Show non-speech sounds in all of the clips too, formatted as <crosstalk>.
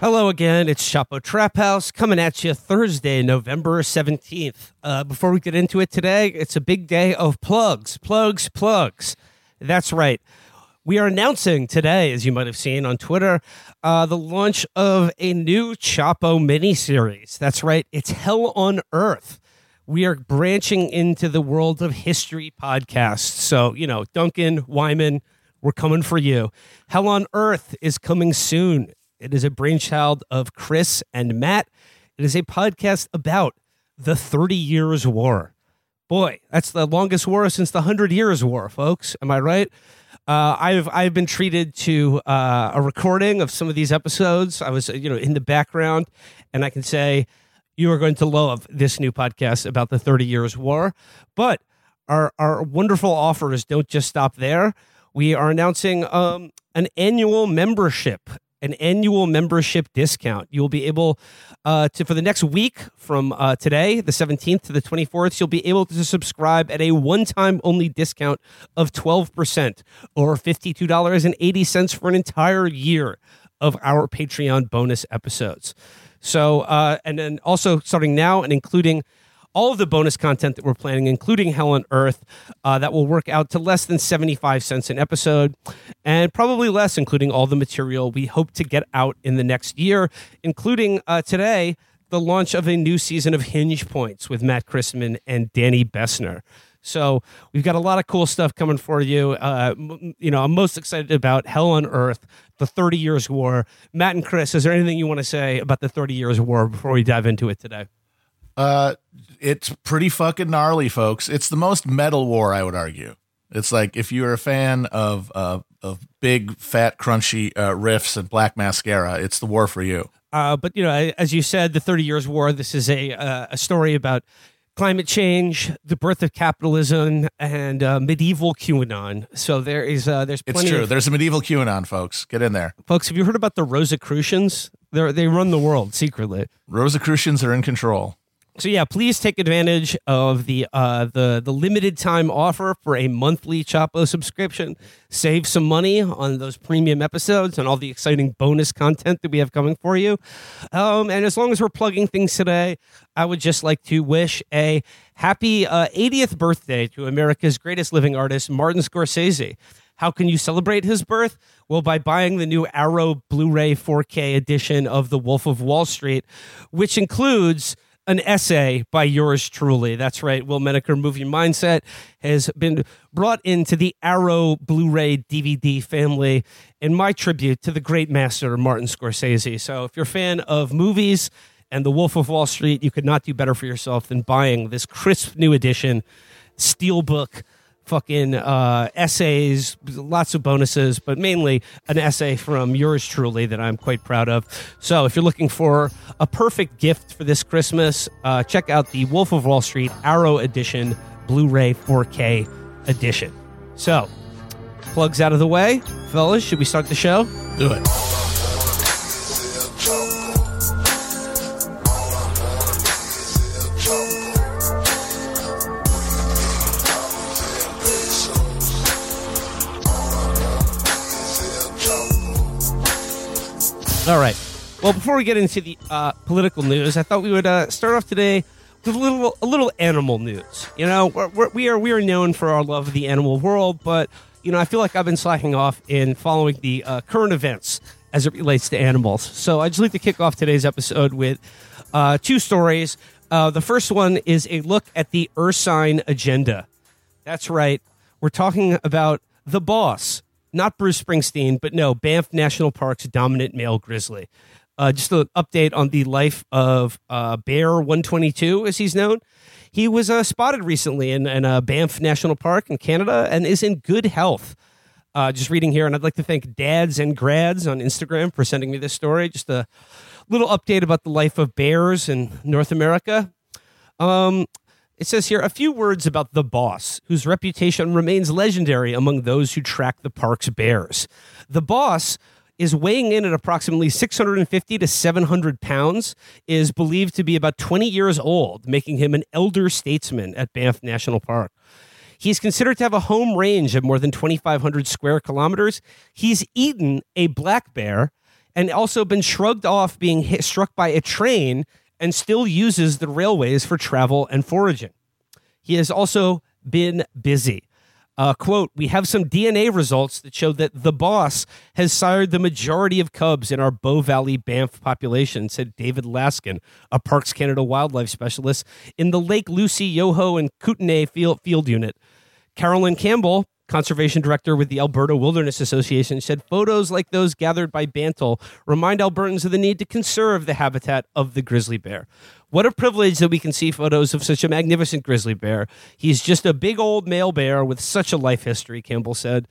Hello again. It's Chapo Trap House coming at you Thursday, November 17th. Uh, before we get into it today, it's a big day of plugs, plugs, plugs. That's right. We are announcing today, as you might have seen on Twitter, uh, the launch of a new Chapo miniseries. That's right. It's Hell on Earth. We are branching into the world of history podcasts. So, you know, Duncan, Wyman, we're coming for you. Hell on Earth is coming soon. It is a brainchild of Chris and Matt. It is a podcast about the 30 Years' War. Boy, that's the longest war since the Hundred Years' War, folks. Am I right? Uh, I've I've been treated to uh, a recording of some of these episodes. I was you know in the background, and I can say you are going to love this new podcast about the Thirty Years' War. But our our wonderful offers don't just stop there. We are announcing um, an annual membership an annual membership discount. You'll be able uh, to, for the next week from uh, today, the 17th to the 24th, you'll be able to subscribe at a one time only discount of 12% or $52.80 for an entire year of our Patreon bonus episodes. So, uh, and then also starting now and including all of the bonus content that we're planning, including Hell on Earth, uh, that will work out to less than 75 cents an episode, and probably less, including all the material we hope to get out in the next year, including uh, today, the launch of a new season of Hinge Points with Matt Christman and Danny Bessner. So we've got a lot of cool stuff coming for you. Uh, you know, I'm most excited about Hell on Earth, the 30 Years' War. Matt and Chris, is there anything you want to say about the 30 Years' War before we dive into it today? Uh, it's pretty fucking gnarly, folks. It's the most metal war, I would argue. It's like if you're a fan of uh, of big, fat, crunchy uh, riffs and black mascara, it's the war for you. Uh, but you know, as you said, the Thirty Years' War. This is a uh, a story about climate change, the birth of capitalism, and uh, medieval QAnon. So there is uh, there's it's true. Of, there's a medieval QAnon, folks. Get in there, folks. Have you heard about the Rosicrucians? They they run the world secretly. Rosicrucians are in control. So yeah, please take advantage of the uh, the the limited time offer for a monthly Chapo subscription. Save some money on those premium episodes and all the exciting bonus content that we have coming for you. Um, and as long as we're plugging things today, I would just like to wish a happy uh, 80th birthday to America's greatest living artist, Martin Scorsese. How can you celebrate his birth? Well, by buying the new Arrow Blu ray 4K edition of The Wolf of Wall Street, which includes an essay by yours truly. That's right. Will Menaker Movie Mindset has been brought into the Arrow Blu ray DVD family in my tribute to the great master, Martin Scorsese. So if you're a fan of movies and The Wolf of Wall Street, you could not do better for yourself than buying this crisp new edition, Steelbook fucking uh, essays, lots of bonuses, but mainly an essay from yours truly that I'm quite proud of. So if you're looking for a perfect gift for this Christmas, uh, check out the Wolf of Wall Street Arrow Edition Blu ray 4K edition. So, plugs out of the way. Fellas, should we start the show? Do it. All right. Well, before we get into the uh, political news, I thought we would uh, start off today with a little a little animal news. You know, we're, we're, we are we are known for our love of the animal world, but you know, I feel like I've been slacking off in following the uh, current events as it relates to animals. So I just like to kick off today's episode with uh, two stories. Uh, the first one is a look at the Ursine agenda. That's right. We're talking about the boss, not Bruce Springsteen, but no, Banff National Park's dominant male grizzly. Uh, just an update on the life of uh, Bear 122, as he's known. He was uh, spotted recently in, in uh, Banff National Park in Canada and is in good health. Uh, just reading here, and I'd like to thank dads and grads on Instagram for sending me this story. Just a little update about the life of bears in North America. Um, it says here a few words about the boss, whose reputation remains legendary among those who track the park's bears. The boss is weighing in at approximately 650 to 700 pounds, is believed to be about 20 years old, making him an elder statesman at Banff National Park. He's considered to have a home range of more than 2,500 square kilometers. He's eaten a black bear and also been shrugged off being hit, struck by a train and still uses the railways for travel and foraging. He has also been busy. Uh, quote, we have some DNA results that show that the boss has sired the majority of cubs in our Bow Valley Banff population, said David Laskin, a Parks Canada wildlife specialist in the Lake Lucy, Yoho, and Kootenay field, field unit. Carolyn Campbell, conservation director with the Alberta Wilderness Association, said photos like those gathered by Bantle remind Albertans of the need to conserve the habitat of the grizzly bear. What a privilege that we can see photos of such a magnificent grizzly bear. He's just a big old male bear with such a life history, Campbell said.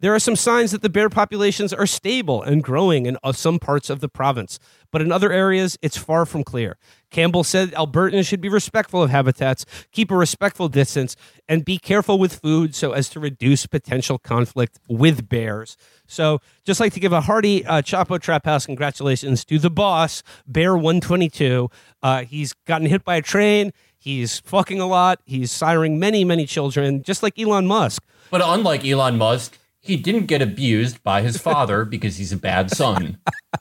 There are some signs that the bear populations are stable and growing in uh, some parts of the province, but in other areas, it's far from clear. Campbell said Albertans should be respectful of habitats, keep a respectful distance, and be careful with food so as to reduce potential conflict with bears. So, just like to give a hearty uh, Chapo Trap House congratulations to the boss, Bear 122. Uh, he's gotten hit by a train. He's fucking a lot. He's siring many, many children, just like Elon Musk. But unlike Elon Musk, he didn't get abused by his father because he's a bad son.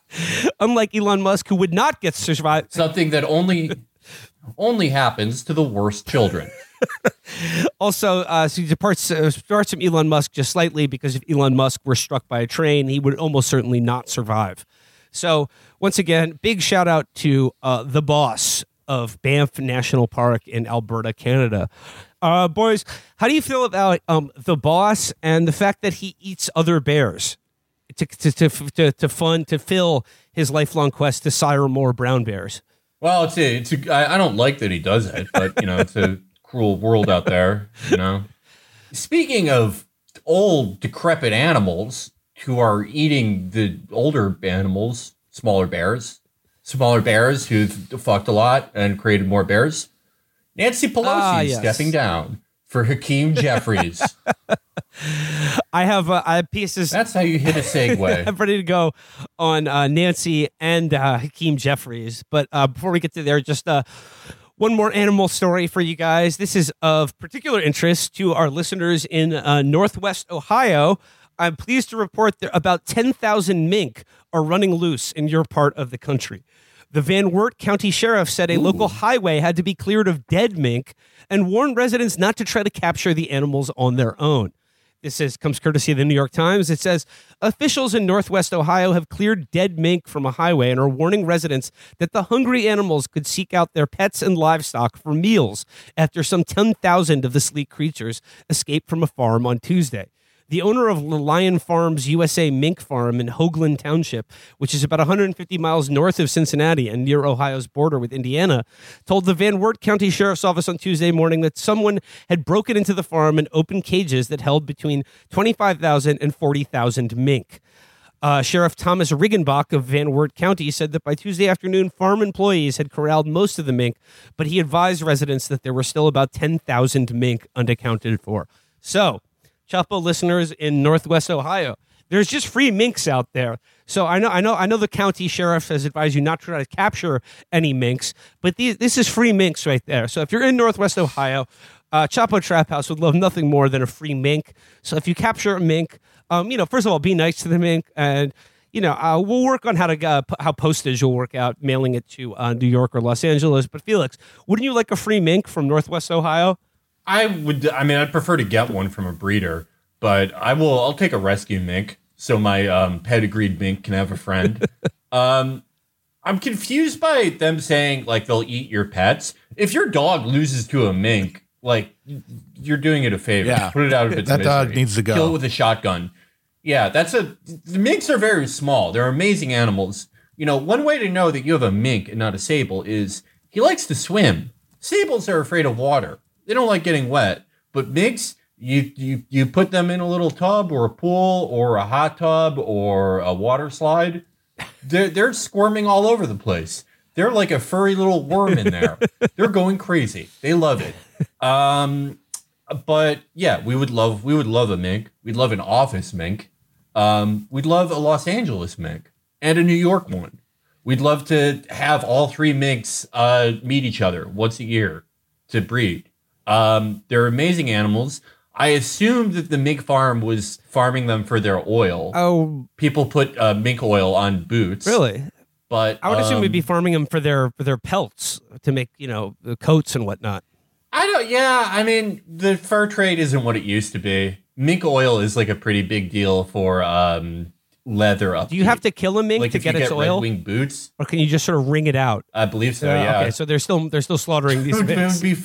<laughs> Unlike Elon Musk, who would not get survived. Something that only only happens to the worst children. <laughs> also, uh, so he departs, uh, starts from Elon Musk just slightly because if Elon Musk were struck by a train, he would almost certainly not survive. So, once again, big shout out to uh, the boss of Banff National Park in Alberta, Canada. Uh, boys, how do you feel about um, the boss and the fact that he eats other bears to, to, to, to, to fund, to fill his lifelong quest to sire more brown bears? Well, it's a, it's a, I, I don't like that he does it, but you know, it's a cruel world out there, you know. Speaking of old decrepit animals who are eating the older animals, smaller bears, smaller bears who've fucked a lot and created more bears. Nancy Pelosi ah, yes. stepping down for Hakeem <laughs> Jeffries. I have uh, I have pieces. That's how you hit a segue. <laughs> I'm ready to go on uh, Nancy and uh, Hakeem Jeffries. But uh, before we get to there, just uh, one more animal story for you guys. This is of particular interest to our listeners in uh, Northwest Ohio. I'm pleased to report that about 10,000 mink are running loose in your part of the country. The Van Wert County Sheriff said a Ooh. local highway had to be cleared of dead mink and warned residents not to try to capture the animals on their own. This is, comes courtesy of the New York Times. It says officials in Northwest Ohio have cleared dead mink from a highway and are warning residents that the hungry animals could seek out their pets and livestock for meals after some 10,000 of the sleek creatures escaped from a farm on Tuesday. The owner of Lion Farms USA Mink Farm in Hoaglin Township, which is about 150 miles north of Cincinnati and near Ohio's border with Indiana, told the Van Wert County Sheriff's Office on Tuesday morning that someone had broken into the farm and opened cages that held between 25,000 and 40,000 mink. Uh, Sheriff Thomas Riggenbach of Van Wert County said that by Tuesday afternoon, farm employees had corralled most of the mink, but he advised residents that there were still about 10,000 mink unaccounted for. So, Chapo listeners in Northwest Ohio. There's just free minks out there. So I know, I know, I know. The county sheriff has advised you not to try to capture any minks, but these, this is free minks right there. So if you're in Northwest Ohio, uh, Chapo Trap House would love nothing more than a free mink. So if you capture a mink, um, you know, first of all, be nice to the mink, and you know, uh, we'll work on how to uh, how postage will work out, mailing it to uh, New York or Los Angeles. But Felix, wouldn't you like a free mink from Northwest Ohio? I would. I mean, I'd prefer to get one from a breeder, but I will. I'll take a rescue mink so my um, pedigreed mink can have a friend. <laughs> um, I'm confused by them saying like they'll eat your pets. If your dog loses to a mink, like you're doing it a favor. Yeah. Put it out of its that misery. dog needs to go. Kill it with a shotgun. Yeah, that's a. The minks are very small. They're amazing animals. You know, one way to know that you have a mink and not a sable is he likes to swim. Sables are afraid of water they don't like getting wet. But minks, you you you put them in a little tub or a pool or a hot tub or a water slide. They're they're squirming all over the place. They're like a furry little worm in there. <laughs> they're going crazy. They love it. Um, but yeah, we would love we would love a mink. We'd love an office mink. Um, we'd love a Los Angeles mink and a New York one. We'd love to have all three minks uh, meet each other once a year to breed. Um, they're amazing animals. I assumed that the mink farm was farming them for their oil. Oh, People put uh, mink oil on boots. really? But I would assume we'd be um, farming them for their for their pelts to make you know the coats and whatnot. I don't. Yeah, I mean, the fur trade isn't what it used to be. Mink oil is like a pretty big deal for um, leather up. Do you have to kill a mink like to get you its get oil, wing boots? or can you just sort of wring it out? I believe so. Uh, yeah. Okay, so they're still they're still slaughtering these <laughs> would, minks. be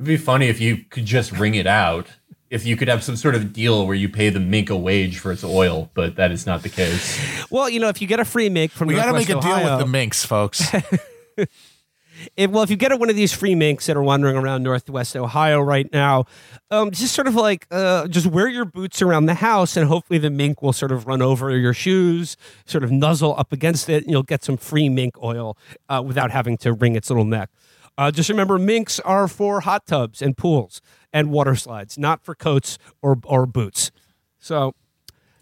it'd be funny if you could just wring it out. If you could have some sort of deal where you pay the mink a wage for its oil, but that is not the case. Well, you know, if you get a free mink from We got to make Northwest a deal with the minks, folks. <laughs> if, well, if you get one of these free minks that are wandering around Northwest Ohio right now, um, just sort of like uh, just wear your boots around the house, and hopefully the mink will sort of run over your shoes, sort of nuzzle up against it, and you'll get some free mink oil uh, without having to wring its little neck. Uh, just remember, minks are for hot tubs and pools and water slides, not for coats or or boots. So,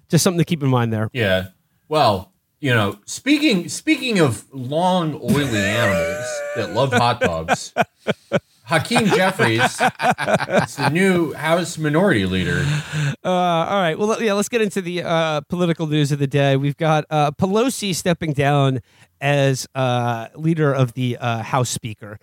just something to keep in mind there. Yeah. Well, you know, speaking speaking of long, oily <laughs> animals that love hot dogs, Hakeem Jeffries is the new House Minority Leader. Uh, all right. Well, yeah, let's get into the uh, political news of the day. We've got uh, Pelosi stepping down as uh, leader of the uh, House Speaker.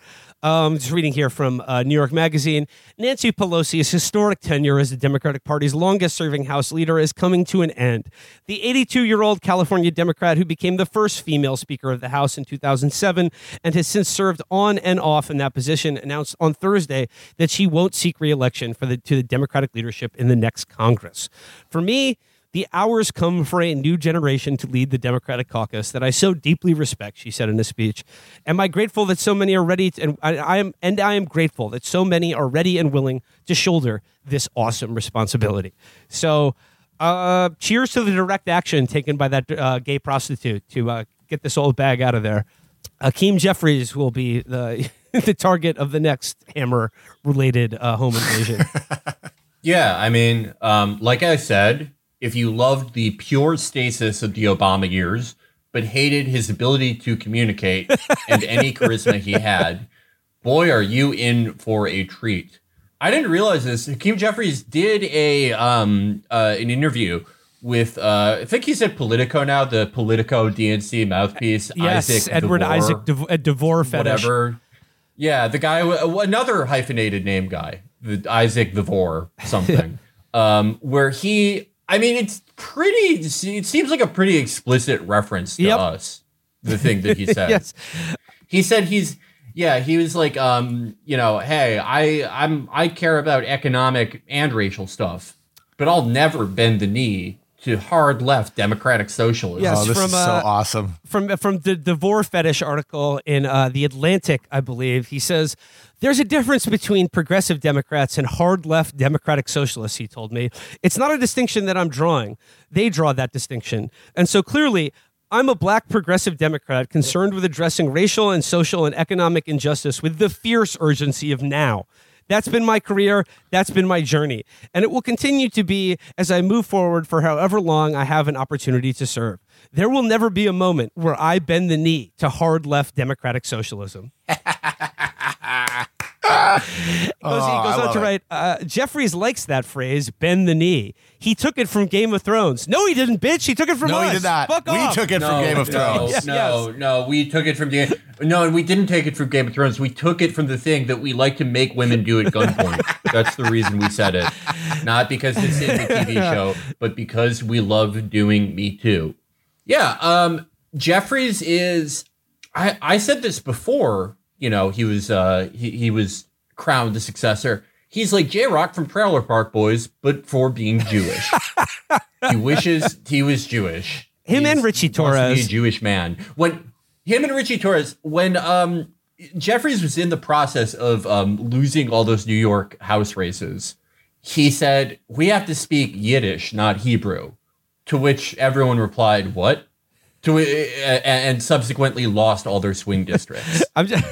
Um, just reading here from uh, New York Magazine. Nancy Pelosi's historic tenure as the Democratic Party's longest serving House leader is coming to an end. The 82 year old California Democrat who became the first female Speaker of the House in 2007 and has since served on and off in that position announced on Thursday that she won't seek reelection for the, to the Democratic leadership in the next Congress. For me, the hours come for a new generation to lead the Democratic caucus that I so deeply respect, she said in a speech. Am I grateful that so many are ready to, and I, I am and I am grateful that so many are ready and willing to shoulder this awesome responsibility. So uh, cheers to the direct action taken by that uh, gay prostitute to uh, get this old bag out of there. Hakeem Jeffries will be the <laughs> the target of the next hammer related uh, home invasion. <laughs> Yeah, I mean, um, like I said, if you loved the pure stasis of the Obama years, but hated his ability to communicate <laughs> and any charisma he had, boy, are you in for a treat. I didn't realize this. Hakeem Jeffries did a um uh, an interview with uh, I think he's at Politico now, the Politico DNC mouthpiece. yes, Isaac Edward DeVore, Isaac Dev- uh, Devore fetish. whatever. Yeah, the guy, another hyphenated name guy, the Isaac Devore something, <laughs> um, where he. I mean, it's pretty. It seems like a pretty explicit reference to Yep. us. The thing that he <laughs> said. yes. He said he's yeah, he was like um, you know, hey, I I'm I care about economic and racial stuff, but I'll never bend the knee to hard left democratic socialism. Yes. oh, this from, is so uh, awesome. from from the Devore fetish article in uh, the Atlantic, I believe. He says there's a difference between progressive Democrats and hard left democratic socialists. He told me it's not a distinction that I'm drawing; they draw that distinction, and so clearly. I'm a black progressive Democrat concerned with addressing racial and social and economic injustice with the fierce urgency of now. That's been my career. That's been my journey. And it will continue to be as I move forward for however long I have an opportunity to serve. There will never be a moment where I bend the knee to hard left democratic socialism. <laughs> He goes, Oh, I goes on to write, uh, Jeffries likes that phrase, bend the knee. He took it from Game of Thrones. No, he didn't, bitch. He took it from No, us. he did not. Fuck we off. took it from Game of Thrones. Yes, no, yes. no, we took it from Game. No, and we didn't take it from Game of Thrones. We took it from the thing that we like to make women do at gunpoint. <laughs> That's the reason we said it, not because it's in the TV <laughs> show, but because we love doing Me Too. Yeah, um, Jeffries is. I I said this before. You know, he was uh he he was crowned the successor. He's like J-Roc from Trailer Park Boys, but for being Jewish. <laughs> he wishes he was Jewish. Him He's- and Richie wants to be Torres. a Jewish man. When him and Richie Torres, when um Jeffries was in the process of um losing all those New York house races, he said, "We have to speak Yiddish, not Hebrew." To which everyone replied, "What?" To a- and subsequently lost all their swing districts. <laughs> I'm just.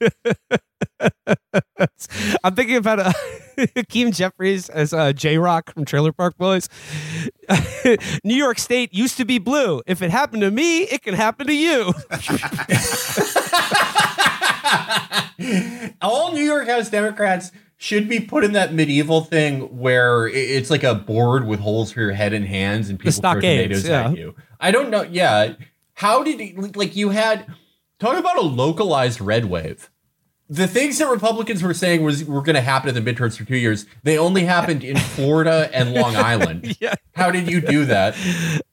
<laughs> I'm thinking about uh, <laughs> Hakeem Jeffries as uh, J-Roc from Trailer Park Boys. <laughs> New York State used to be blue. If it happened to me, it can happen to you. all New York House Democrats should be put in that medieval thing where it's like a board with holes for your head and hands and people throw tomatoes yeah. at you. I don't know. Yeah. How did he, like you had talk about a localized red wave? The things that Republicans were saying was were going to happen in the midterms for two years. They only happened in Florida and Long <laughs> Island. yeah. How did you do that?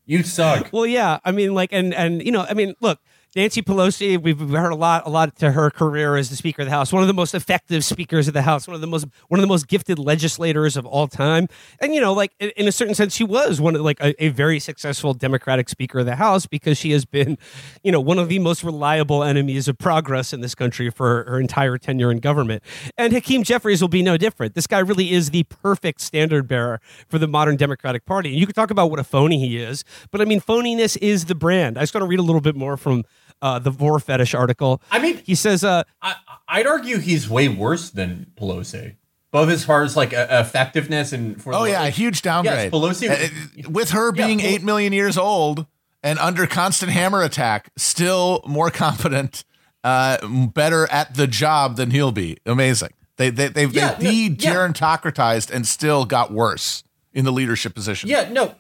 You suck. Well, yeah. I mean, like, and and you know, I mean, look Nancy Pelosi, we've heard a lot, a lot to her career as the Speaker of the House. One of the most effective speakers of the House. One of the most, one of the most gifted legislators of all time. And you know, like in a certain sense, she was one of like a, a very successful Democratic Speaker of the House because she has been, you know, one of the most reliable enemies of progress in this country for her entire tenure in government. And Hakeem Jeffries will be no different. This guy really is the perfect standard bearer for the modern Democratic Party. And you could talk about what a phony he is, but I mean, phoniness is the brand. I just want to read a little bit more from uh, the Vor fetish article. I mean, he says, uh, I, would argue he's way worse than Pelosi, both as far as like uh, effectiveness and for. Oh yeah, a huge downgrade. Yes, Pelosi uh, with her being yeah, eight million years old and under constant hammer attack, still more competent, uh, better at the job than he'll be. Amazing. They they they've, yeah, they de-gerontocratized and still got worse in the leadership position. Yeah, no.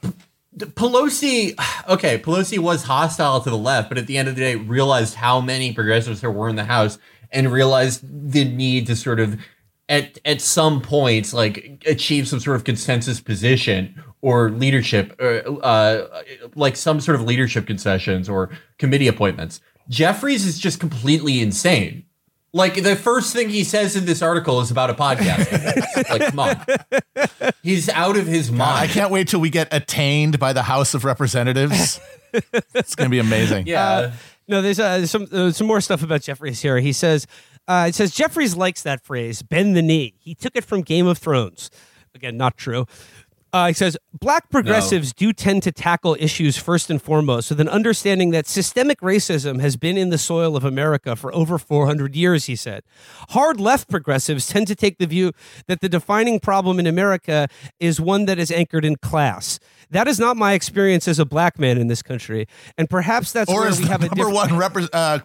Pelosi, okay, Pelosi was hostile to the left, but at the end of the day, realized how many progressives there were in the House and realized the need to sort of, at at some points, like achieve some sort of consensus position or leadership, or, uh, uh, like some sort of leadership concessions or committee appointments. Jeffries is just completely insane. Like the first thing he says in this article is about a podcast. <laughs> like, come on, he's out of his mind. I can't wait till we get attained by the House of Representatives. <laughs> it's gonna be amazing. Yeah. Uh, no, there's uh, some uh, some more stuff about Jeffries here. He says uh, it says Jeffries likes that phrase, bend the knee. He took it from Game of Thrones. Again, not true. Uh, he says black progressives no. do tend to tackle issues first and foremost with an understanding that systemic racism has been in the soil of America for over 400 years, he said. Hard left progressives tend to take the view that the defining problem in America is one that is anchored in class. That is not my experience as a black man in this country, and perhaps that's or where we have a number one repre- uh,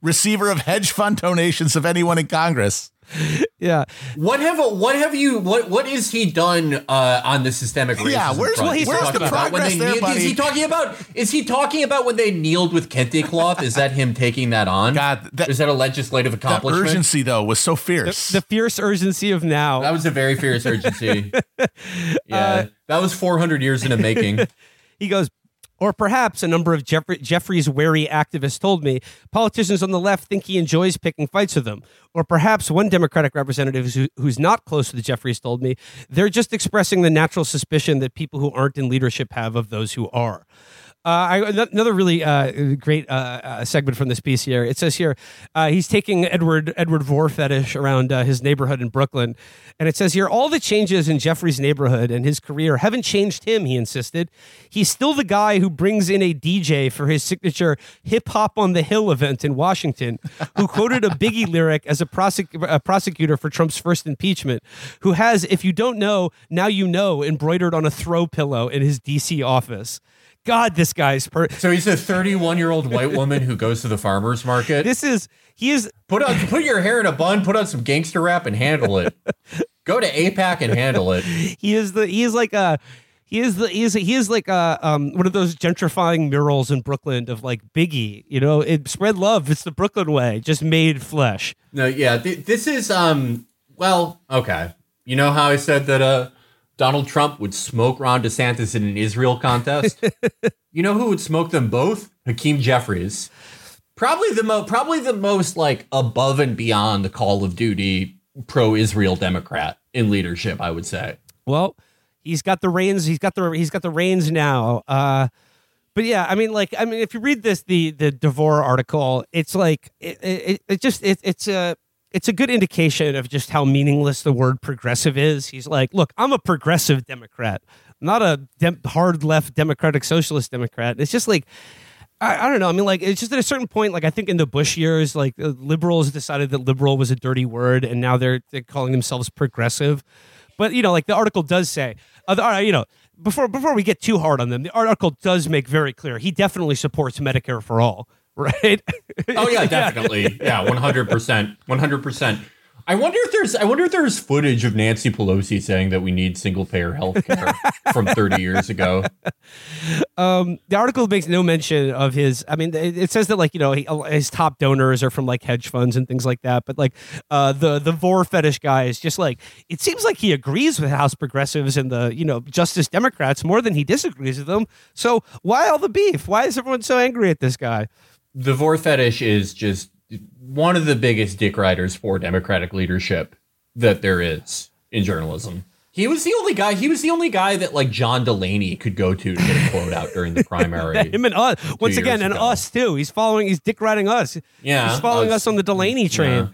receiver of hedge fund donations of anyone in Congress. <laughs> yeah. What have what have you what what is he done uh, on the systemic racism? Yeah, where's, front? he's where's the progress there, buddy? Is he talking about is he talking about when they kneeled with kente cloth? Is that him taking that on? God, that, is that a legislative accomplishment? urgency though was so fierce. The, the, fierce urgency of now. That was a very fierce urgency. <laughs> yeah, uh, that was 400 years in the making. <laughs> he goes, or perhaps a number of Jeffrey, Jeffrey's wary activists told me politicians on the left think he enjoys picking fights with them. Or perhaps one Democratic representative who, who's not close to the Jeffries told me they're just expressing the natural suspicion that people who aren't in leadership have of those who are. Uh, I, another really uh, great uh, uh, segment from this piece here. It says here uh, he's taking Edward Edward Vor fetish around uh, his neighborhood in Brooklyn, and it says here all the changes in Jeffrey's neighborhood and his career haven't changed him. He insisted he's still the guy who brings in a DJ for his signature hip hop on the hill event in Washington, who quoted a Biggie <laughs> lyric as a, prosec- a prosecutor for Trump's first impeachment, who has, if you don't know, now you know, embroidered on a throw pillow in his D.C. office. God, this guy's per. So he's a 31 year old white woman who goes to the farmer's market. This is he is put on put your hair in a bun, put on some gangster rap, and handle it. <laughs> Go to AIPAC and handle it. He is the he is like a he is the he is he is like a um one of those gentrifying murals in Brooklyn of like Biggie. You know, it spread love. It's the Brooklyn way, just made flesh. No, yeah, th- this is um well okay. You know how I said that uh Donald Trump would smoke Ron DeSantis in an Israel contest. <laughs> you know who would smoke them both? Hakeem Jeffries. Probably the most probably the most like above and beyond the Call of Duty pro-Israel Democrat in leadership, I would say. Well, he's got the reins. He's got the he's got the reins now. Uh, but yeah, I mean, like, I mean, if you read this the the Devore article, it's like it it, it just it, it's a it's a good indication of just how meaningless the word progressive is. He's like, look, I'm a progressive Democrat, not a dem- hard left Democratic Socialist Democrat. It's just like, I, I, don't know. I mean, like, it's just at a certain point, like, I think in the Bush years, like, liberals decided that liberal was a dirty word, and now they're, they're calling themselves progressive. But, you know, like the article does say, uh, you know, before before we get too hard on them, the article does make very clear he definitely supports Medicare for all. <laughs> right? oh <laughs> yeah, definitely. Yeah, one hundred percent, one hundred percent. I wonder if there's I wonder if there's footage of Nancy Pelosi saying that we need single payer health care <laughs> from 30 years ago. Um, the article makes no mention of his. I mean, it, says that like you know he, his top donors are from like hedge funds and things like that. But like uh, the the vor fetish guy is just like it seems like he agrees with House progressives and the you know Justice Democrats more than he disagrees with them. So why all the beef? Why is everyone so angry at this guy? The vor fetish is just one of the biggest dick riders for Democratic leadership that there is in journalism. He was the only guy. He was the only guy that like John Delaney could go to to get a quote out during the primary. <laughs> Him and us once again, and ago. us too. He's following. He's dick riding us. Yeah, he's following us. us on the Delaney train.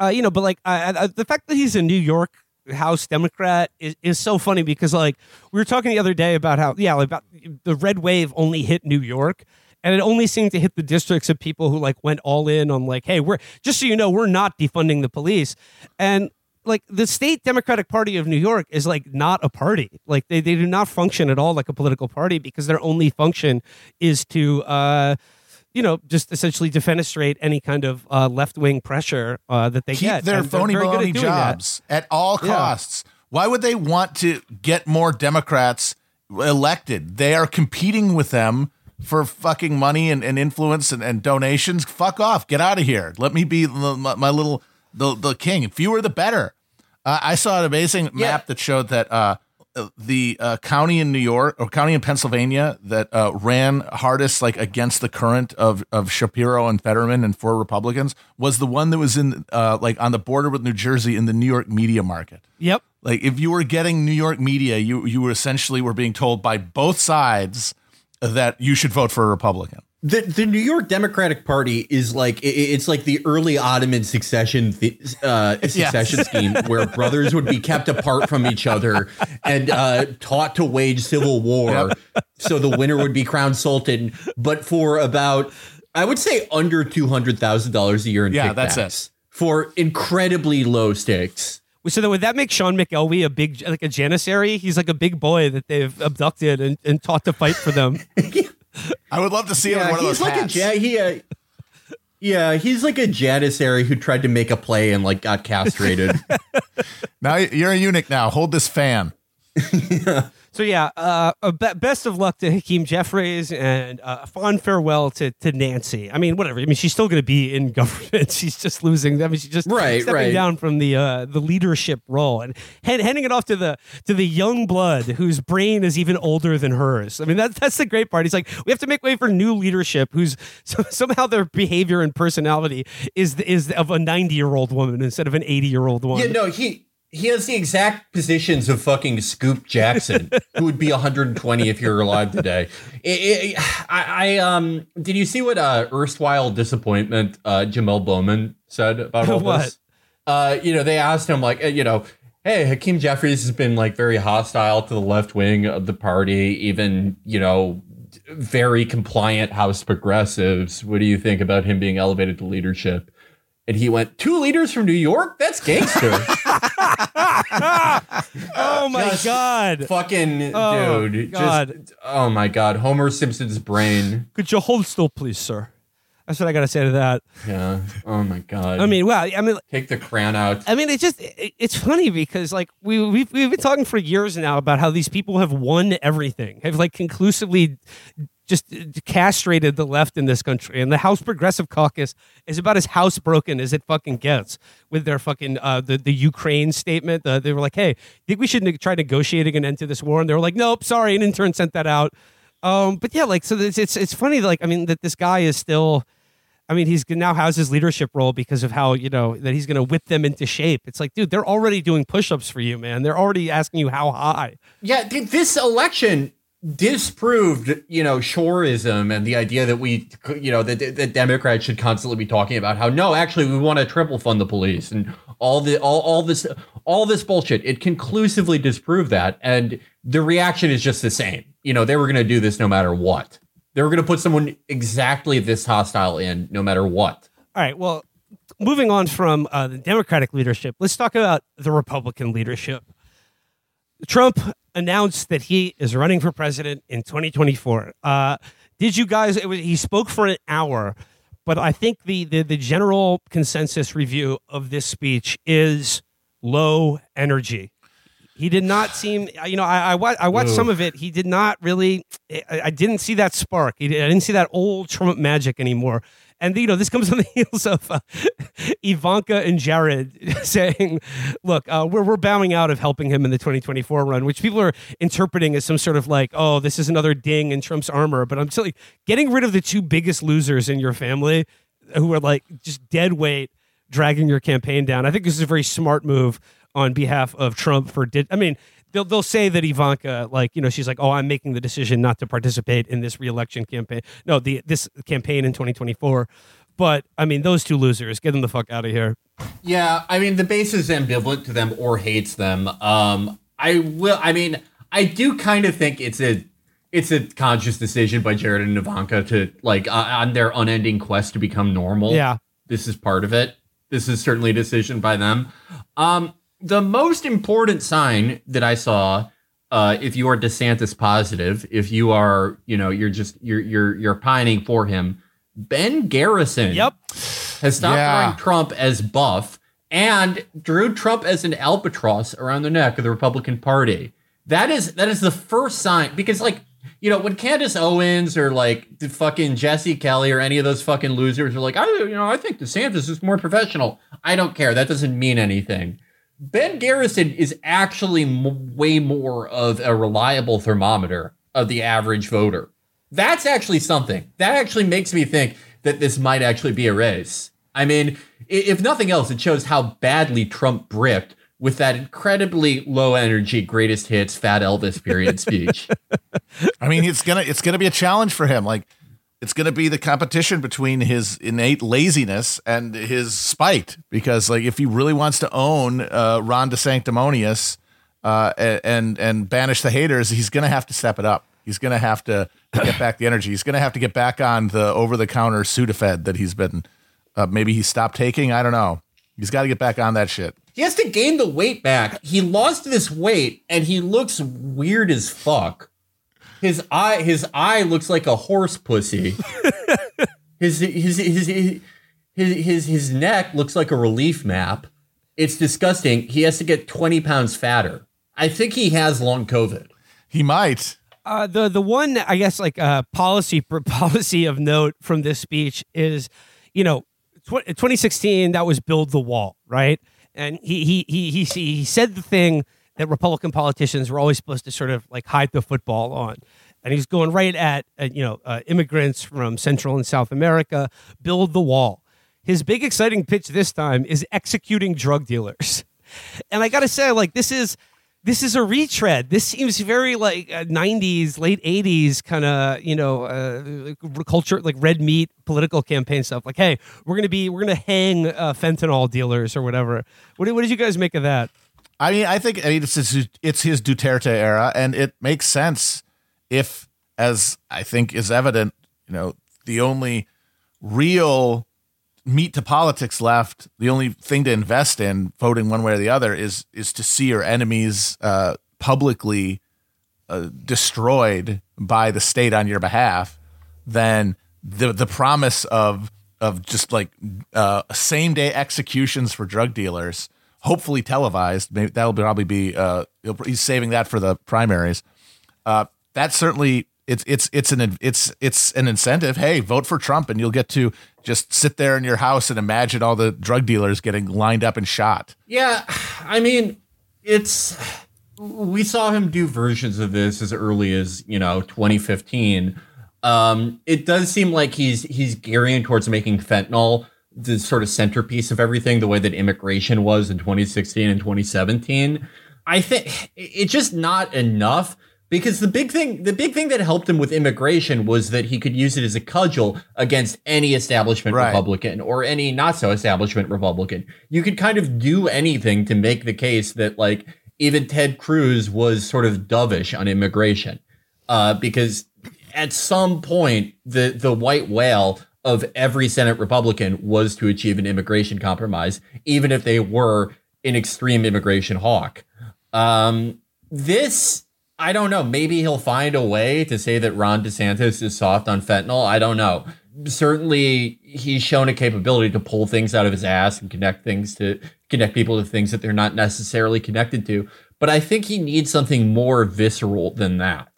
Uh, you know, but like uh, uh, the fact that he's a New York House Democrat is, is so funny because like we were talking the other day about how yeah about the red wave only hit New York. And it only seemed to hit the districts of people who like went all in on like, hey, we're just so you know, we're not defunding the police. And like the state Democratic Party of New York is like not a party. Like they, they do not function at all like a political party because their only function is to uh you know, just essentially defenestrate any kind of uh, left wing pressure uh, that they Keep get. their And phony very good at baloney doing that. jobs at all Yeah. costs. Why would they want to get more Democrats elected? They are competing with them for fucking money and, and influence and, and donations. Fuck off. Get out of here. Let me be my, my little the, the king. Fewer the better. Uh, I saw an amazing map that showed that uh, the uh, county in New York or county in Pennsylvania that uh, ran hardest like against the current of of Shapiro and Fetterman and four Republicans was the one that was in uh, like on the border with New Jersey in the New York media market. Yep. Like if you were getting New York media, you you were essentially were being told by both sides that you should vote for a Republican. The the New York Democratic Party is like it's like the early Ottoman succession uh, <laughs> succession scheme where brothers would be kept apart from each other and uh, taught to wage civil war, so the winner would be crowned sultan. But for about I would say under two hundred thousand dollars a year in Yeah, that's it. for incredibly low stakes. So then would that make Sean McElwee a big like a janissary? He's like a big boy that they've abducted and, and taught to fight for them. <laughs> I would love to see him in one of he's those like hats. a ja- he. Uh, yeah, he's like a janissary who tried to make a play and like got castrated. <laughs> now you're a eunuch. Now hold this fan. <laughs> So yeah, uh, uh, be- best of luck to Hakeem Jeffries and uh, a fond farewell to, to Nancy. I mean, whatever. I mean, she's still going to be in <laughs> government. She's just losing. I mean, she's just Right, stepping right. down from the uh, the leadership role and hand, handing it off to the to the young blood whose brain is even older than hers. I mean, that's that's the great part. He's like, we have to make way for new leadership who's <laughs> so, somehow their behavior and personality is is of a ninety year old woman instead of an eighty year old one. yeah, no, he he has the exact positions of fucking Scoop Jackson, <laughs> who would be 120 if you're alive today. I, I, I um, did you see what uh, erstwhile disappointment uh, Jamaal Bowman said about all <laughs> What? this? Uh, you know, they asked him like, uh, you know. Hey, Hakeem Jeffries has been like very hostile to the left wing of the party, even, you know, very compliant House progressives. What do you think about him being elevated to leadership? And he went, Two leaders from New York? That's gangster. <laughs> oh my Just god! Fucking Oh, dude. God. Just, oh my God. Homer Simpson's brain. Could you hold still, please, sir? That's what I got to say to that. Yeah. Oh my God. I mean, wow. I mean, take the crown out. I mean, it's just it, it's funny because like we we've we've been talking for years now about how these people have won everything, have like conclusively just castrated the left in this country, and the House Progressive Caucus is about as housebroken as it fucking gets with their fucking uh, the the Ukraine statement. Uh, they were like, "Hey, think we should ne- try negotiating an end to this war?" And they were like, "Nope, sorry, an intern sent that out." Um, but yeah, like so, it's it's it's funny. Like, I mean, that this guy is still. I mean, he's now has his leadership role because of how you know that he's going to whip them into shape. It's like, dude, they're already doing push-ups for you, man. They're already asking you how high. Yeah, th- this election disproved, you know, Shorism and the idea that we, you know, that the Democrats should constantly be talking about how no, actually, we want to triple fund the police and all the all all this all this bullshit. It conclusively disproved that, and the reaction is just the same. You know, they were going to do this no matter what. They were going to put someone exactly this hostile in, no matter what. All right, well, moving on from uh, the Democratic leadership, let's talk about the Republican leadership. Trump announced that he is running for president in 2024. Uh, did you guys? It was, he spoke for an hour. but I think the, the the general consensus review of this speech is low energy. He did not seem, you know, I I, I watched Ooh. some of it. He did not really. I, I didn't see that spark. He I didn't see that old Trump magic anymore. And you know, this comes on the <laughs> heels of uh, Ivanka and Jared <laughs> saying, "Look, uh, we're we're bowing out of helping him in the 2024 run," which people are interpreting as some sort of like, "Oh, this is another ding in Trump's armor." But I'm like, getting rid of the two biggest losers in your family, who are like just dead weight, dragging your campaign down. I think this is a very smart move on behalf of Trump for. I mean. They'll, they'll say that Ivanka, like, you know, she's like, oh, I'm making the decision not to participate in this reelection campaign. No, the this campaign in 2024. But I mean, those two losers, get them the fuck out of here. Yeah, I mean the base is ambivalent to them or hates them. Um, I will. I mean, I do kind of think it's a it's a conscious decision by Jared and Ivanka to like uh, on their unending quest to become normal. Yeah. this is part of it. This is certainly a decision by them. Um, the most important sign that I saw, uh, if you are DeSantis positive, if you are, you know, you're just you're you're you're pining for him. Ben Garrison Yep. has stopped Yeah. wearing Trump as buff and drew Trump as an albatross around the neck of the Republican Party. That is that is the first sign because like you know when Candace Owens or like the fucking Jesse Kelly or any of those fucking losers are like I you know I think DeSantis is more professional. I don't care. That doesn't mean anything. Ben Garrison is actually m- way more of a reliable thermometer of the average voter. That's actually something. That actually makes me think that this might actually be a race. I mean, if nothing else, it shows how badly Trump bricked with that incredibly low energy greatest hits fat Elvis period <laughs> speech. I mean, it's gonna it's gonna be a challenge for him. Like, it's gonna be the competition between his innate laziness and his spite. Because like, if he really wants to own uh, Ron DeSanctimonious uh, and and banish the haters, he's gonna have to step it up. He's gonna have to get back the energy. He's gonna have to get back on the over the counter Sudafed that he's been. Uh, maybe he stopped taking. I don't know. He's got to get back on that shit. he has to gain the weight back. He lost this weight and he looks weird as fuck. His eye his eye looks like a horse pussy. <laughs> his, his, his, his, his, his, his neck looks like a relief map. It's disgusting. He has to get 20 pounds fatter. I think he has long COVID. He might. Uh, the the one I guess like uh, policy <laughs> policy of note from this speech is, you know, tw- 2016 that was build the wall, right? And he he he he he said the thing that Republican politicians were always supposed to sort of like hide the football on. And he's going right at, uh, you know uh, immigrants from Central and South America, build the wall. His big exciting pitch this time is executing drug dealers. <laughs> And I got to say, like this is this is a retread. This seems very like uh, 90s, late 80s kind of, you know, uh, culture, like red meat political campaign stuff. Like, hey, we're going to be, we're going to hang uh, fentanyl dealers or whatever. What what did you guys make of that? I mean, I think it's his, it's his Duterte era, and it makes sense if, as I think is evident, you know, the only real meat to politics left, the only thing to invest in, voting one way or the other, is is to see your enemies uh, publicly uh, destroyed by the state on your behalf. Then the the promise of of just like uh, same day executions for drug dealers, hopefully televised. Maybe that'll probably be. Uh, he's saving that for the primaries. Uh, that's certainly it's it's it's an it's it's an incentive. Hey, vote for Trump, and you'll get to just sit there in your house and imagine all the drug dealers getting lined up and shot. Yeah, I mean, it's we saw him do versions of this as early as you know 2015. Um, it does seem like he's he's gearing towards making fentanyl the sort of centerpiece of everything, the way that immigration was in 2016 and 2017. I think it's just not enough because the big thing the big thing that helped him with immigration was that he could use it as a cudgel against any establishment Right. Republican or any not so establishment Republican. You could kind of do anything to make the case that like even Ted Cruz was sort of dovish on immigration. Uh, because at some point the the white whale of every Senate Republican was to achieve an immigration compromise, even if they were an extreme immigration hawk. Um, this, I don't know. Maybe he'll find a way to say that Ron DeSantis is soft on fentanyl. I don't know. certainly he's shown a capability to pull things out of his ass and connect things to connect people to things that they're not necessarily connected to. But I think he needs something more visceral than that.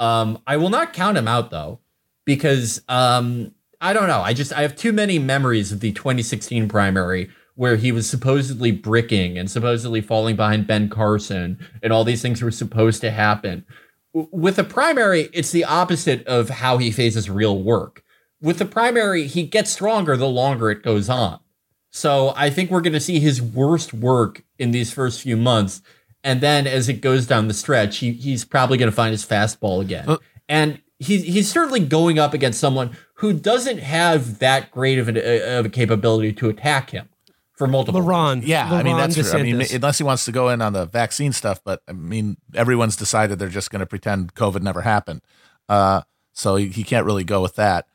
Um, I will not count him out though, because um, I don't know. I just I have too many memories of the 2016 primary where he was supposedly bricking and supposedly falling behind Ben Carson and all these things were supposed to happen. With the primary, it's the opposite of how he faces real work. With the primary, he gets stronger the longer it goes on. So I think we're going to see his worst work in these first few months. And then as it goes down the stretch, he, he's probably going to find his fastball again. Uh, and he's, he's certainly going up against someone who doesn't have that great of, of a capability to attack him for multiple. LeRon. Yeah, LeRon I mean that's DeSantis. true. I mean unless he wants to go in on the vaccine stuff, but I mean everyone's decided they're just going to pretend COVID never happened. Uh, so he, he, can't really go with that.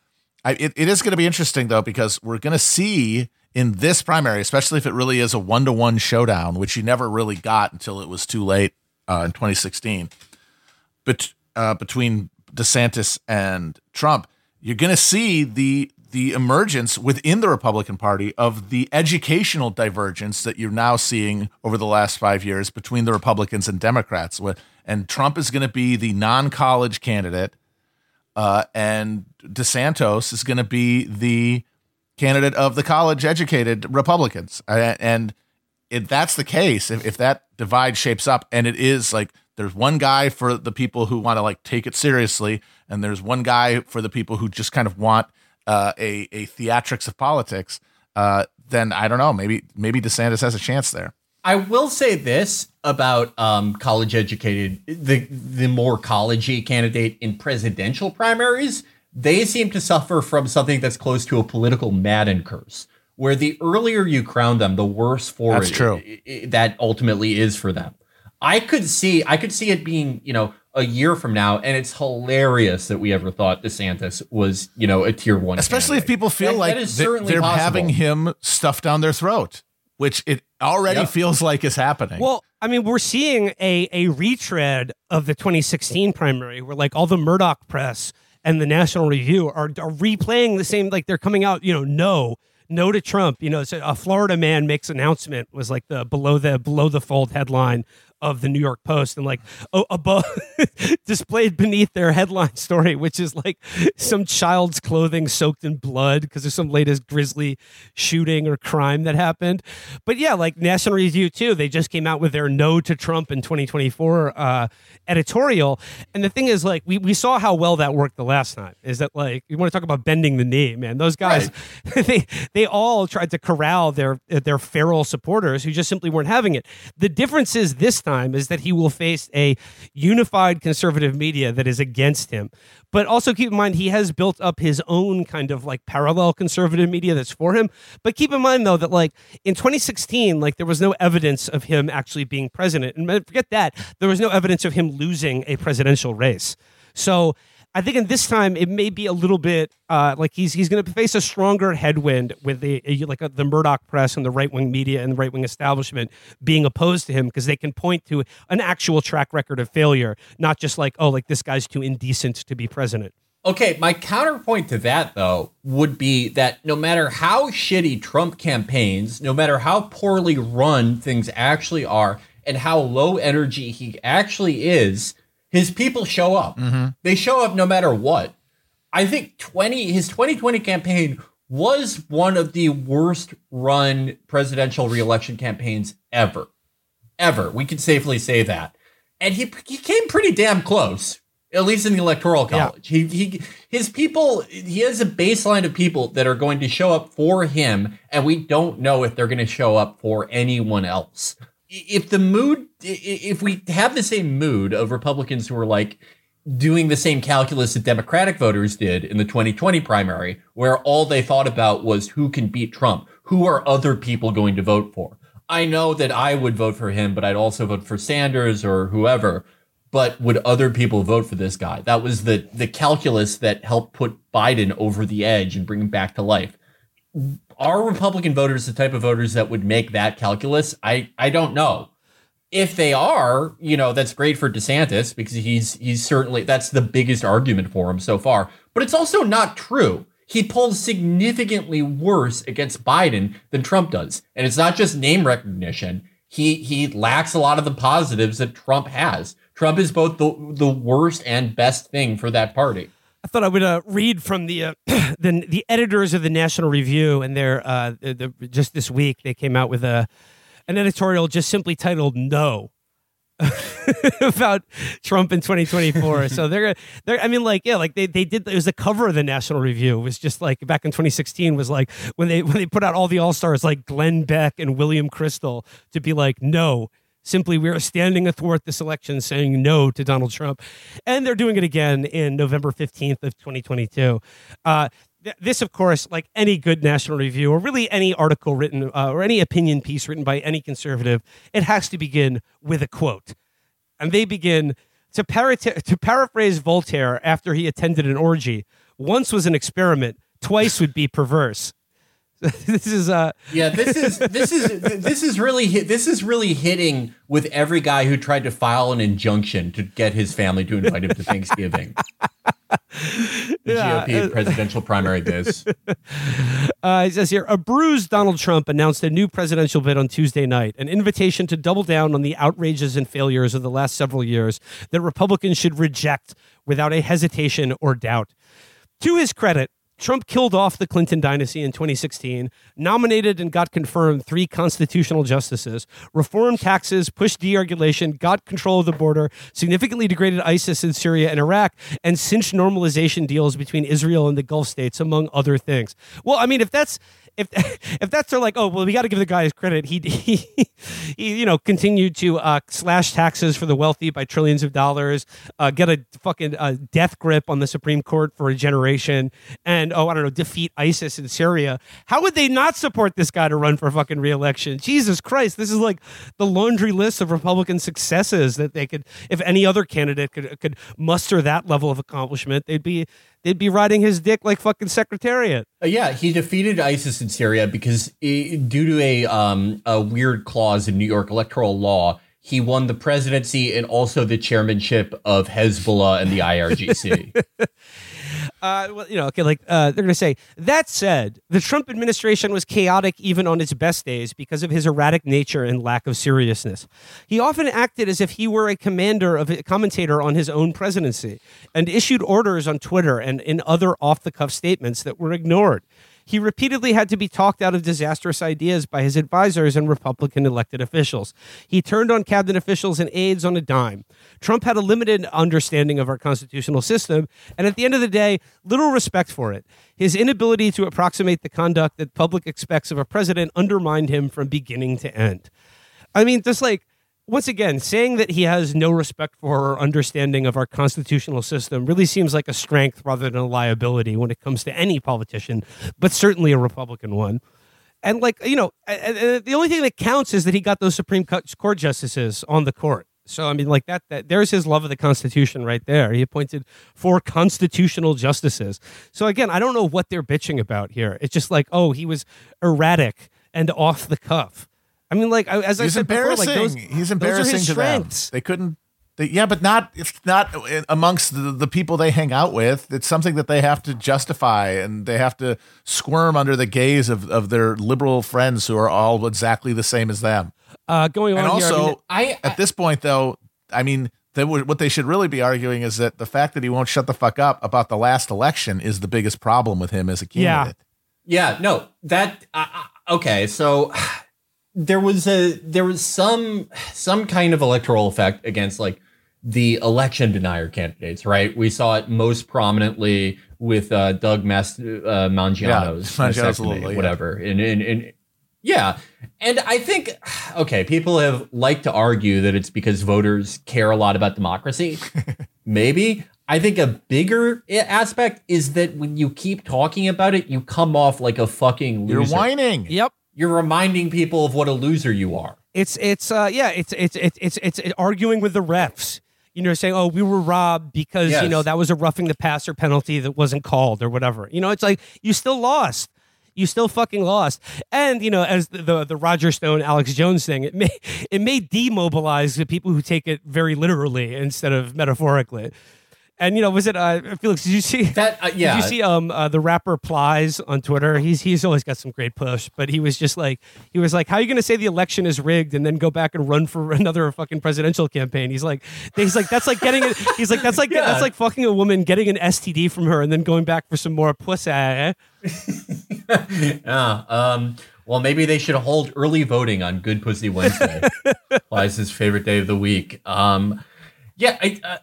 I, it, it is going to be interesting though because we're going to see in this primary, especially if it really is a one to one showdown, which you never really got until it was too late uh, in 2016, but uh, between DeSantis and Trump, you're going to see the the emergence within the Republican Party of the educational divergence that you're now seeing over the last five years between the Republicans and Democrats. And Trump is going to be the non college candidate, uh, and DeSantis is going to be the candidate of the college educated Republicans. And if that's the case, if, if that divide shapes up, and it is like there's one guy for the people who want to like take it seriously, and there's one guy for the people who just kind of want uh, a a theatrics of politics, uh, then I don't know. Maybe maybe DeSantis has a chance there. I will say this about um, college educated, the the more collegey candidate in presidential primaries. They seem to suffer from something that's close to a political Madden curse, where the earlier you crown them, the worse for that's it, true. It, it, that ultimately is for them. I could see, I could see it being, you know, a year from now, and it's hilarious that we ever thought DeSantis was, you know, a tier one. Especially candidate. if people feel that, like that they're, they're having him stuffed down their throat, which it already yep. feels like is happening. Well, I mean, we're seeing a a retread of the 2016 primary, where like all the Murdoch press and the National Review are, are replaying the same, like they're coming out, you know, no no to Trump. You know, so a Florida man makes announcement was like the below the below the fold headline of the New York Post and like oh, above <laughs> displayed beneath their headline story, which is like some child's clothing soaked in blood because there's some latest grisly shooting or crime that happened. But yeah, like National Review too, they just came out with their no to Trump in 2024 uh, editorial. And the thing is, like, we, we saw how well that worked the last time. Is that like you want to talk about bending the knee, man? Those guys, right. <laughs> they they all tried to corral their their feral supporters who just simply weren't having it. The difference is this time time is that he will face a unified conservative media that is against him. But also keep in mind, he has built up his own kind of like parallel conservative media that's for him. But keep in mind, though, that like in 2016, like there was no evidence of him actually being president. And forget that, there was no evidence of him losing a presidential race. So I think in this time it may be a little bit uh, like he's he's going to face a stronger headwind with the like a, the Murdoch press and the right wing media and the right wing establishment being opposed to him because they can point to an actual track record of failure, not just like oh like this guy's too indecent to be president. Okay, my counterpoint to that though would be that no matter how shitty Trump campaigns, no matter how poorly run things actually are, and how low energy he actually is his people show up. Mm-hmm. They show up no matter what. I think 20 his 2020 campaign was one of the worst run presidential reelection campaigns ever. Ever. We can safely say that. And he he came pretty damn close, at least in the electoral college. Yeah. He he his people he has a baseline of people that are going to show up for him and we don't know if they're going to show up for anyone else if the mood if we have the same mood of republicans who are like doing the same calculus that democratic voters did in the 2020 primary where all they thought about was who can beat trump who are other people going to vote for? I know that i would vote for him but i'd also vote for sanders or whoever but would other people vote for this guy? That was the the calculus that helped put biden over the edge and bring him back to life are Republican voters the type of voters that would make that calculus? I, I don't know. If they are, you know, that's great for DeSantis because he's he's certainly that's the biggest argument for him so far. But it's also not true. he polls significantly worse against Biden than Trump does. And it's not just name recognition. He he lacks a lot of the positives that Trump has. Trump is both the the worst and best thing for that party. I thought I would uh, read from the, uh, <clears throat> the the editors of the National Review, and their uh, the, the, just this week they came out with a an editorial just simply titled "No." <laughs> about Trump in 2024. so <laughs> they're they're I mean like yeah like they, they did it was the cover of the National Review it was just like back in 2016 was like when they when they put out all the all-stars like Glenn Beck and William Kristol to be like no Simply, we are standing athwart this election saying no to Donald Trump. And they're doing it again in November 15th of 2022. Uh, this, of course, like any good national review or really any article written uh, or any opinion piece written by any conservative, it has to begin with a quote. And they begin to, para- to paraphrase Voltaire after he attended an orgy once was an experiment, twice would be perverse. <laughs> this is uh yeah this is <laughs> this is this is really this is really hitting with every guy who tried to file an injunction to get his family to invite him to Thanksgiving. <laughs> the yeah. GOP presidential primary this. Uh, it says here a bruised Donald Trump announced a new presidential bid on Tuesday night, an invitation to double down on the outrages and failures of the last several years that Republicans should reject without a hesitation or doubt. To his credit, Trump killed off the Clinton dynasty in 2016, nominated and got confirmed three constitutional justices, reformed taxes, pushed deregulation, got control of the border, significantly degraded ISIS in Syria and Iraq, and cinched normalization deals between Israel and the Gulf states, among other things. Well, I mean, if that's if <laughs> if that's their like, oh well, we got to give the guy his credit. He <laughs> he, he you know continued to uh, slash taxes for the wealthy by trillions of dollars, uh, get a fucking uh, death grip on the Supreme Court for a generation, and oh I don't know, defeat ISIS in Syria. How would they not support this guy to run for fucking reelection? Jesus Christ, this is like the laundry list of Republican successes that they could, if any other candidate could could muster that level of accomplishment, they'd be they'd be riding his dick like fucking Secretariat. Uh, yeah, he defeated ISIS in Syria because it, due to a um, a weird clause in New York electoral law, he won the presidency and also the chairmanship of Hezbollah and the IRGC. <laughs> Uh, well, you know, okay, like uh, they're going to say. That said, the Trump administration was chaotic even on its best days because of his erratic nature and lack of seriousness. He often acted as if he were a commander of a commentator on his own presidency, and issued orders on Twitter and in other off-the-cuff statements that were ignored. He repeatedly had to be talked out of disastrous ideas by his advisors and Republican elected officials. He turned on cabinet officials and aides on a dime. Trump had a limited understanding of our constitutional system, and at the end of the day, little respect for it. His inability to approximate the conduct that public expects of a president undermined him from beginning to end. I mean, just like once again, saying that he has no respect for or understanding of our constitutional system really seems like a strength rather than a liability when it comes to any politician, but certainly a Republican one. And like you know, the only thing that counts is that he got those Supreme Court justices on the court. So I mean, like that, that there's his love of the Constitution right there. He appointed four constitutional justices. So again, I don't know what they're bitching about here. It's just like, oh, he was erratic and off the cuff. I mean, like as I he's said embarrassing. Before, like those, he's embarrassing to strengths. them. They couldn't. They, yeah, but not if not amongst the, the people they hang out with. It's something that they have to justify, and they have to squirm under the gaze of, of their liberal friends who are all exactly the same as them. Uh, going on, and also, here, I, mean, I, at this point, though, I mean, they what they should really be arguing is that the fact that he won't shut the fuck up about the last election is the biggest problem with him as a candidate. Yeah, yeah no, that uh, okay. So there was a there was some some kind of electoral effect against like the election denier candidates, right? We saw it most prominently with uh, Doug Mas- uh, Mangiano's yeah, whatever. Yeah. And, and, and yeah, and I think okay, people have liked to argue that it's because voters care a lot about democracy. <laughs> Maybe I think a bigger aspect is that when you keep talking about it, you come off like a fucking loser. You're whining. Yep you're reminding people of what a loser you are. It's it's uh yeah it's it's it's it's it's, it's arguing with the refs. You know, saying, "Oh, we were robbed because yes. you know that was a roughing the passer penalty that wasn't called or whatever." You know, it's like you still lost. You still fucking lost. And you know, as the, the, the Roger Stone, Alex Jones thing, it may it may demobilize the people who take it very literally instead of metaphorically. And you know, was it uh, Felix? Did you see That uh, yeah. <laughs> Did you see um uh, the rapper Plies on Twitter? He's he's always got some great push, but he was just like he was like, "How are you going to say the election is rigged and then go back and run for <laughs> another fucking presidential campaign?" He's like, he's like, that's like getting it. <laughs> He's like, that's like Yeah. that's like fucking a woman getting an STD from her and then going back for some more pussy. eh? Yeah. Um, well, maybe they should hold early voting on Good Pussy Wednesday. Liza's favorite day of the week. Um, yeah. I, uh,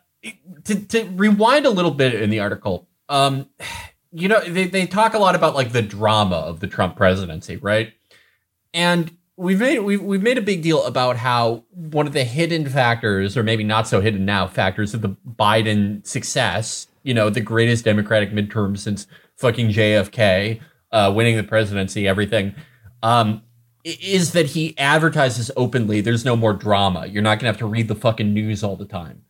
to, to rewind a little bit in the article, um, you know, they, they talk a lot about like the drama of the Trump presidency, right? And we've made we've, we've made a big deal about how one of the hidden factors, or maybe not so hidden now, factors of the Biden success, you know, the greatest Democratic midterm since fucking JFK, uh, winning the presidency, everything, um, is that he advertises openly. There's no more drama. You're not gonna have to read the fucking news all the time.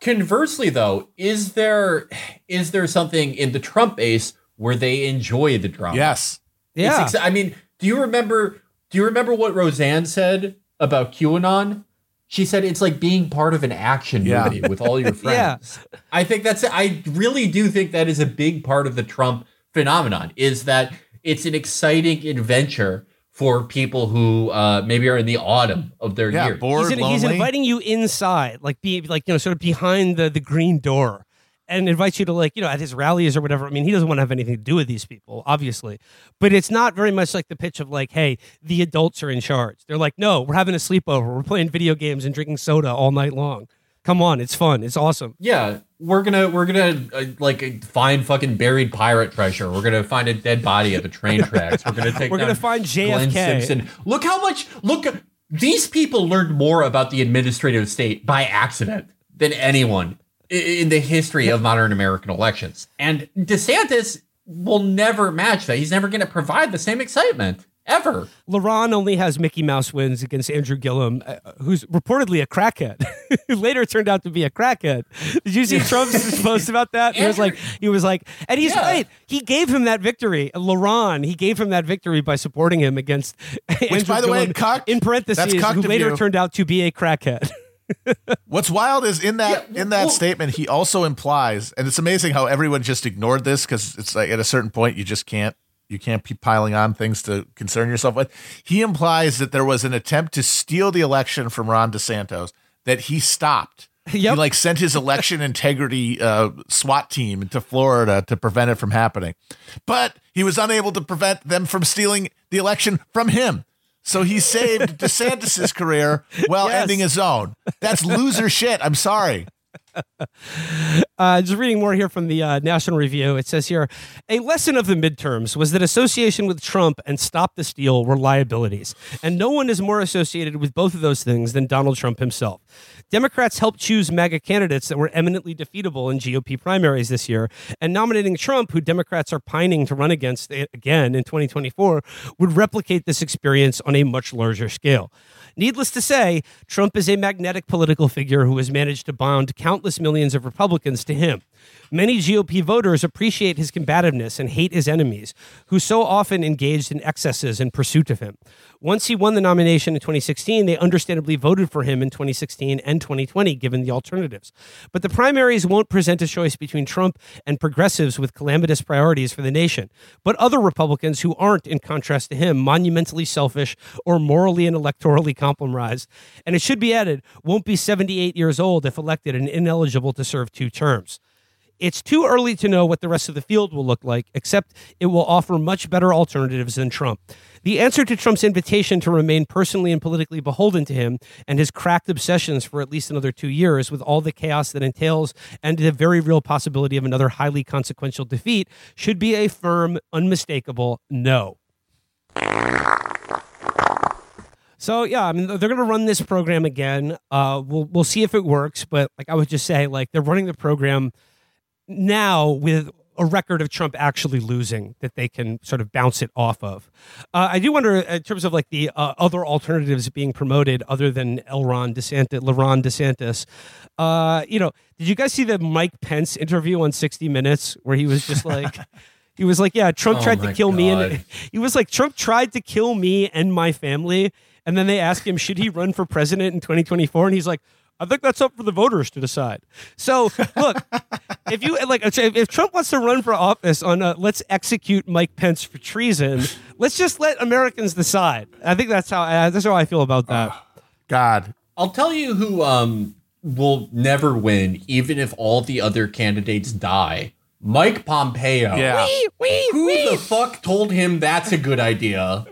Conversely, though, is there is there something in the Trump base where they enjoy the drama? Yes. Yeah, It's exa- I mean, do you remember? Do you remember what Roseanne said about QAnon? She said it's like being part of an action Yeah. movie with all your <laughs> friends. Yeah. friends. I think that's. I really do think that is a big part of the Trump phenomenon. Is that it's an exciting adventure for people who uh, maybe are in the autumn of their Yeah. years. Bored, he's, in- he's inviting you inside, like be like you know, sort of behind the the green door, and invites you to like you know at his rallies or whatever. I mean, he doesn't want to have anything to do with these people, obviously, but it's not very much like the pitch of like, hey, the adults are in charge. They're like, no, we're having a sleepover, we're playing video games and drinking soda all night long. Come on, it's fun, it's awesome. Yeah, we're gonna we're gonna uh, like find fucking buried pirate treasure. We're gonna find a dead body at the train <laughs> tracks. We're gonna take. We're gonna find Glenn JFK. Simpson. Look how much. Look, these people learned more about the administrative state by accident than anyone in the history of modern American elections. And DeSantis will never match that. He's never gonna provide the same excitement ever. LaRon only has Mickey Mouse wins against Andrew Gillum, uh, who's reportedly a crackhead. <laughs> who Later turned out to be a crackhead. Did you see Trump's <laughs> post about that? He was like, he was like, and he's Yeah. right. He gave him that victory. LaRon, he gave him that victory by supporting him against <laughs> Andrew by the way, Gillum, in parentheses, who later you. turned out to be a crackhead. What's wild is in that Yeah, in that well- statement he also implies, and it's amazing how everyone just ignored this because it's like at a certain point you just can't you can't be piling on things to concern yourself with. He implies that there was an attempt to steal the election from Ron DeSantis that he stopped. He like sent his election integrity uh, SWAT team to Florida to prevent it from happening, but he was unable to prevent them from stealing the election from him. So he saved <laughs> DeSantis's career while Yes. ending his own. That's loser shit. I'm sorry. <laughs> Uh, just reading more here from the uh, National Review. It says here a lesson of the midterms was that association with Trump and Stop the Steal were liabilities. And no one is more associated with both of those things than Donald Trump himself. Democrats helped choose MAGA candidates that were eminently defeatable in GOP primaries this year, and nominating Trump, who Democrats are pining to run against again in 2024, would replicate this experience on a much larger scale. Needless to say, Trump is a magnetic political figure who has managed to bond countless millions of Republicans to him. Many GOP voters appreciate his combativeness and hate his enemies, who so often engaged in excesses in pursuit of him. Once he won the nomination in 2016, they understandably voted for him in 2016 and 2020, given the alternatives. But the primaries won't present a choice between Trump and progressives with calamitous priorities for the nation, but other Republicans who aren't, in contrast to him, monumentally selfish or morally and electorally compromised. And it should be added, won't be 78 years old if elected and ineligible to serve two terms. It's too early to know what the rest of the field will look like, except it will offer much better alternatives than Trump. The answer to Trump's invitation to remain personally and politically beholden to him and his cracked obsessions for at least another two years, with all the chaos that entails and the very real possibility of another highly consequential defeat, should be a firm, unmistakable no. So yeah, I mean they're going to run this program again. Uh, we'll we'll see if it works, but like I would just say, like they're running the program now with a record of Trump actually losing that they can sort of bounce it off of. Uh, I do wonder in terms of like the uh, other alternatives being promoted other than Elron DeSantis, LaRon DeSantis. Uh, you know, did you guys see the Mike Pence interview on 60 Minutes where he was just <laughs> like. He was like, "Yeah, Trump Oh tried to kill me," and <laughs> he was like, "Trump tried to kill me and my family." And then they asked him, "Should he run for president in 2024?" And he's like, I think that's up for the voters to decide. So, look, <laughs> if you like, if if Trump wants to run for office on uh, let's execute Mike Pence for treason, let's just let Americans decide. I think that's how uh, that's how I feel about that. God, I'll tell you who um will never win, even if all the other candidates die. Mike Pompeo. yeah. Wee, wee, Who the fuck told him that's a good idea?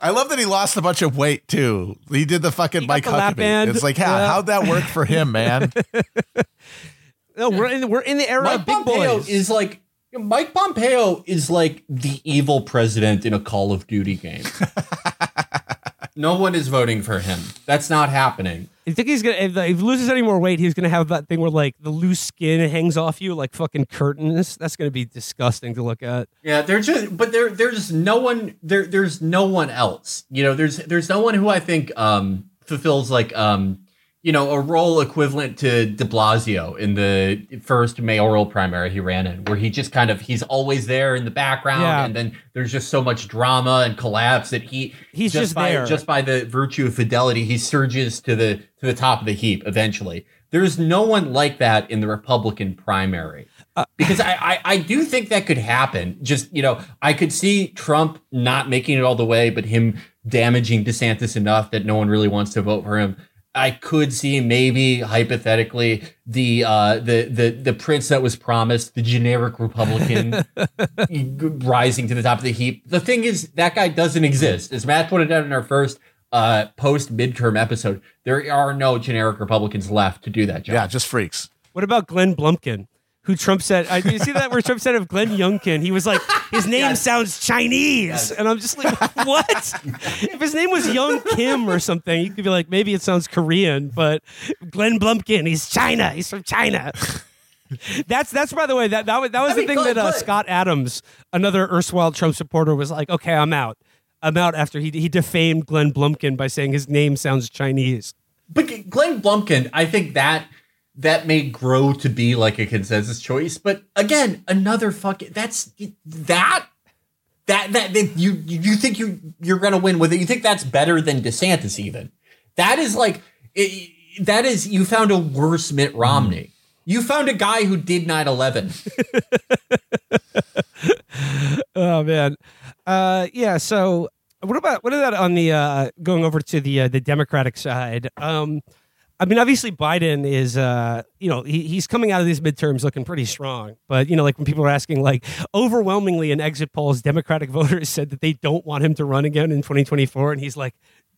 I love that he lost a bunch of weight too. He did the fucking He Mike the Huckabee. band. It's like, how, Yeah. how'd that work for him, man? <laughs> No, we're in we're in the era Mike of big Pompeo boys. is like Mike Pompeo is like the evil president in a Call of Duty game. <laughs> no one is voting for him. That's not happening. I think he's gonna if, if he loses any more weight, he's gonna have that thing where like the loose skin hangs off you like fucking curtains. That's gonna be disgusting to look at. Yeah, there's just but there there's no one there there's no one else. You know, there's there's no one who I think um fulfills like um you know a role equivalent to De Blasio in the first mayoral primary he ran in, where he just kind of he's always there in the background, Yeah. and then there's just so much drama and collapse that he He's just by there. just by the virtue of fidelity he surges to the to the top of the heap eventually. There's no one like that in the Republican primary Uh, because I, I I do think that could happen. Just you know, I could see Trump not making it all the way, but him damaging DeSantis enough that no one really wants to vote for him. I could see maybe hypothetically the uh, the the the prince that was promised, the generic Republican, <laughs> rising to the top of the heap. The thing is, that guy doesn't exist. As Matt pointed out in our first uh, post midterm episode, there are no generic Republicans left to do that job. yeah, just freaks. What about Glenn Blumpkin? Who Trump said? I, you see that where Trump said of Glenn Youngkin? He was like, his name Yes. sounds Chinese, Yes. and I'm just like, what? if his name was Young Kim or something, you could be like, maybe it sounds Korean, but Glenn Blumpkin, he's China. He's from China. That's that's by the way that that was that was I the mean, thing Glenn- that uh, Scott Adams, another erstwhile Trump supporter, was like, okay, I'm out. I'm out after he he defamed Glenn Blumpkin by saying his name sounds Chinese. But Glenn Blumpkin, I think that that may grow to be like a consensus choice. But again, another fucking that's that that that, that you you think you you're gonna win with it. You think that's better than DeSantis even? That is like it, that is you found a worse Mitt Romney. You found a guy who did 9-11. <laughs> Oh man, uh, yeah. So what about what about on the uh, going over to the uh, the Democratic side? Um, I mean, obviously Biden is, uh, you know, he, he's coming out of these midterms looking pretty strong. But you know, like when people are asking, like overwhelmingly in exit polls, Democratic <laughs> voters said that they don't want him to run again in 2024, and he's like,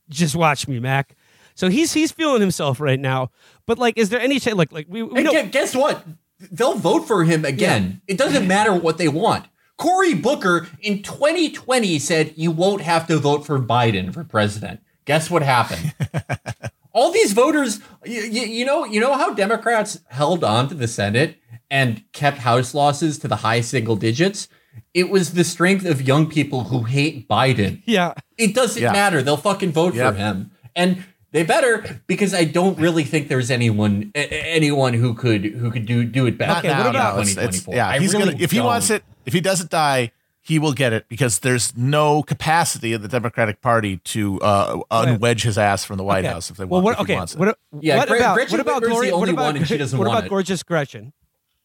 just watch me, Mac. So he's he's feeling himself right now. But like, is there any chance? Like, like we, we And know, gu- guess what? They'll vote for him again. It doesn't matter what they want. Cory Booker in 2020 said you won't have to vote for Biden for president. Guess what happened? <laughs> All these voters, you, you know, you know how Democrats held on to the Senate and kept House losses to the high single digits. It was the strength of young people who hate Biden. yeah. It doesn't Yeah. matter. They'll fucking vote Yep. for him, and they better because I don't really think there's anyone a- a- anyone who could who could do do it better. Okay, Not what about- it's- it's- 2024? yeah, I he's really gonna if he don't. wants it, if he doesn't die, he will get it because there's no capacity in the Democratic Party to uh, unwedge his ass from the White Okay. House if they want. well, what, if okay. wants it. What, Yeah, what about Gretchen what about Whitmer's the Gloria? What about one and she doesn't what want about it. gorgeous Gretchen?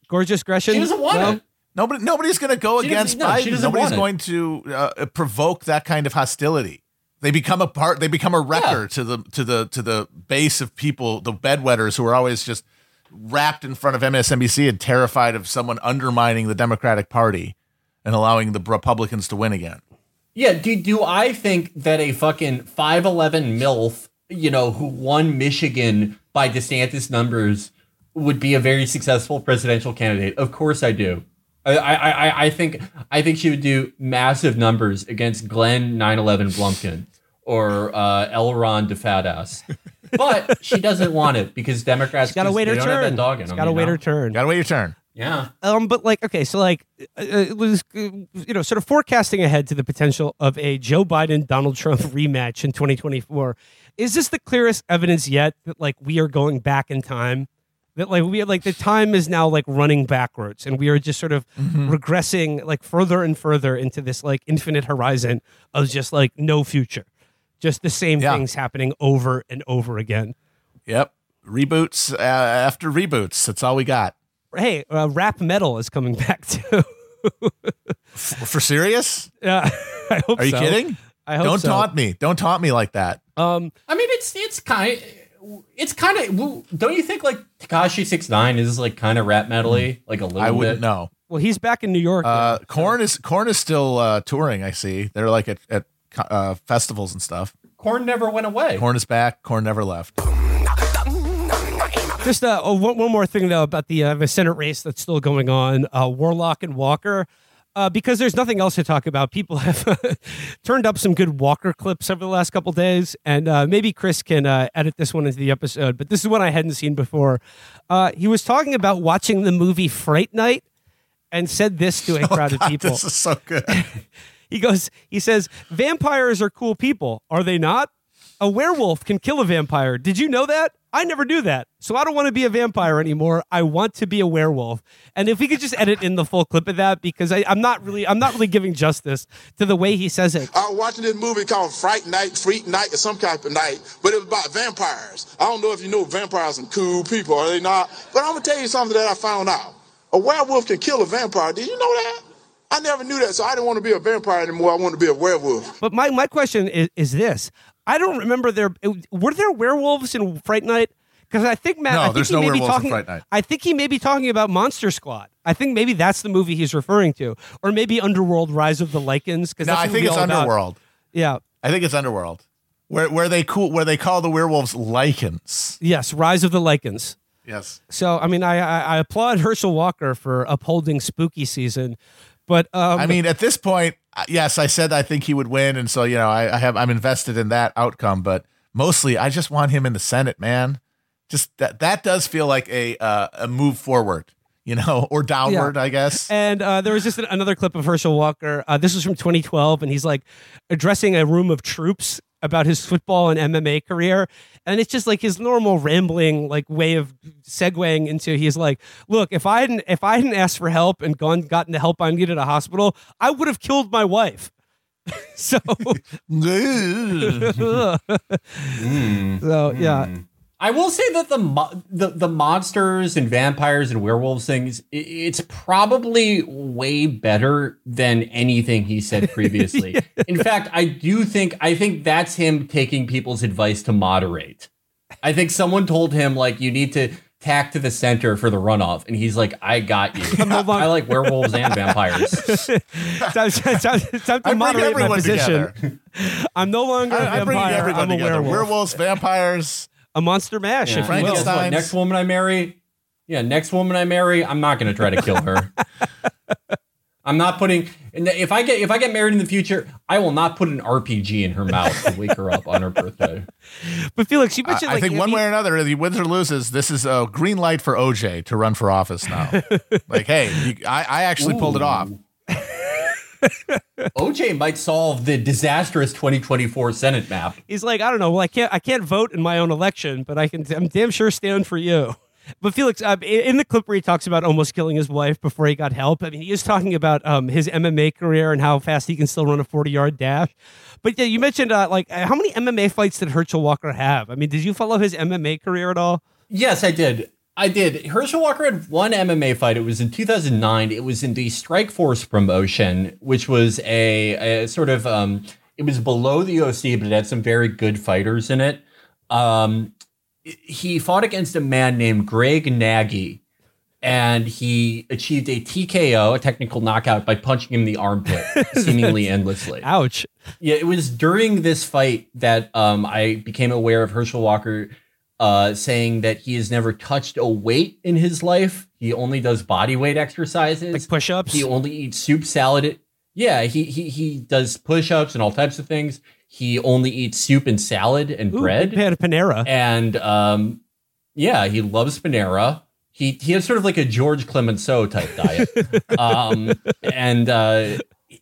Gorgeous Gretchen. She doesn't want No? it. Nobody, nobody's going to go She against no, Biden. doesn't Nobody's want it. going to uh, provoke that kind of hostility. They become a part. They become a wrecker Yeah. to the to the to the base of people, the bedwetters who are always just wrapped in front of MSNBC and terrified of someone undermining the Democratic Party and allowing the Republicans to win again. Yeah, do do I think that a fucking five eleven milf, you know, who won Michigan by DeSantis numbers, would be a very successful presidential candidate? Of course, I do. I I I, I think I think she would do massive numbers against Glenn 911 Blumpkin or uh, Elron DeFadas. But she doesn't want it because Democrats Got to wait her turn. that dog in Got them, to you wait know? her turn. Got to wait your turn. Yeah. Um, but like, okay, so like, uh, it was, uh, you know, sort of forecasting ahead to the potential of a Joe Biden Donald Trump <laughs> rematch in 2024. Is this the clearest evidence yet that like we are going back in time? That like we like the time is now like running backwards, and we are just sort of regressing like further and further into this like infinite horizon of just like no future, just the same Yeah. things happening over and over again. Yep. reboots uh, after reboots. That's all we got. Hey, uh, rap metal is coming <laughs> back too. F- for serious? yeah, <laughs> I hope Are you so. kidding? I hope Don't so. taunt me. Don't taunt me like that. Um, I mean, it's it's kind it's kind of don't you think like Tekashi Six Nine is like kind of rap metally, like a little I wouldn't bit. know. well, he's back in New York. Uh. Korn is Korn is still uh, touring. I see. They're like at at uh, festivals and stuff. Korn never went away. Korn is back. Korn never left. Just uh, oh, one, one more thing though about the uh, the Senate race that's still going on. Uh, Warlock and Walker. Uh, because there's nothing else to talk about. People <laughs> have turned up some good Walker clips over the last couple days, and uh, maybe Chris can uh, edit this one into the episode. But this is one I hadn't seen before. Uh, he was talking about watching the movie Fright Night, and said this to a <laughs> crowd of people. This is so good. <laughs> He goes, he says, vampires are cool people, are they not? A werewolf can kill a vampire. Did you know that? I never knew that. So I don't want to be a vampire anymore. I want to be a werewolf. And if we could just edit in the full clip of that, because I, I'm not really, I'm not really giving justice to the way he says it. I was watching this movie called Fright Night, Freak Night, or some type of night, but it was about vampires. I don't know if you know vampires are some cool people, are they not? But I'm gonna tell you something that I found out. A werewolf can kill a vampire. Did you know that? I never knew that, so I didn't want to be a vampire anymore. I want to be a werewolf. But my, my question is, is this. I don't remember there, were there werewolves in Fright Night? Because I think Matt, No, I think there's he no may be werewolves in talking. Fright Night. I think he may be talking about Monster Squad. I think maybe that's the movie he's referring to, or maybe Underworld: Rise of the Lycans. Because no, I think it's Underworld. Yeah. I think it's Underworld. Where where they cool where they call the werewolves Lycans. Yes, Rise of the Lycans. Yes. So I mean, I I, I applaud Herschel Walker for upholding spooky season, but um, I mean, at this point, uh, yes, I said I think he would win, and so you know, I, I have I'm invested in that outcome. But mostly, I just want him in the Senate, man. Just that that does feel like a uh, a move forward, you know, <laughs> or downward, I guess. And uh, there was just an, another clip of Herschel Walker. Uh, this was from 2012, and he's like addressing a room of troops about his football and MMA career. And it's just like his normal rambling like way of segueing into he's like, look, if I hadn't if I hadn't asked for help and gone gotten the help I needed at a hospital, I would have killed my wife. <laughs> so <laughs> mm. <laughs> so yeah. Mm. I will say that the, mo- the the monsters and vampires and werewolves things, it's probably way better than anything he said <laughs> previously. In fact, I do think I think that's him taking people's advice to moderate. I think someone told him like you need to tack to the center for the runoff, and he's like, "I got you. no longer- I like werewolves and vampires." Time, time- time to I bring moderate my everyone position. together. I'm no longer a I, I bring vampire. everyone I'm a together. werewolf. Werewolves, vampires. A monster mash, Yeah. if you will. what? Next woman I marry, yeah, next woman I marry, I'm not going to try to kill her. <laughs> I'm not putting. and If I get if I get married in the future, I will not put an RPG in her mouth to wake her up on her birthday. <laughs> But Felix, you I, mentioned I like think if one he- way or another, if he wins or loses, this is a green light for OJ to run for office now. <laughs> like, hey, you, I, I actually pulled it off. OJ might solve the disastrous 2024 Senate map. he's like, I don't know. Well, I can't, I can't vote in my own election, but I can. I'm damn sure stand for you. But Felix, uh, in the clip where he talks about almost killing his wife before he got help, I mean, he is talking about um, his MMA career and how fast he can still run a 40 yard dash. But yeah, you mentioned uh, like how many MMA fights did Herschel Walker have? I mean, did you follow his MMA career at all? Yes, I did. I did. Herschel Walker had one MMA fight. It was in 2009. It was in the Strikeforce promotion, which was a, a sort of um, it was below the OC, but it had some very good fighters in it. Um, he fought against a man named Greg Nagy, and he achieved a TKO, a technical knockout, by punching him in the armpit, <laughs> seemingly endlessly. Ouch. Yeah, it was during this fight that um, I became aware of Herschel Walker uh, saying that he has never touched a weight in his life. He only does body weight exercises. Like push-ups? He only eats soup salad. Yeah, he he he does push-ups and all types of things. He only eats soup and salad and Ooh, bread. Fan Panera. And um, yeah, he loves Panera. He he has sort of like a George Clemenceau type diet. <laughs> um, and uh,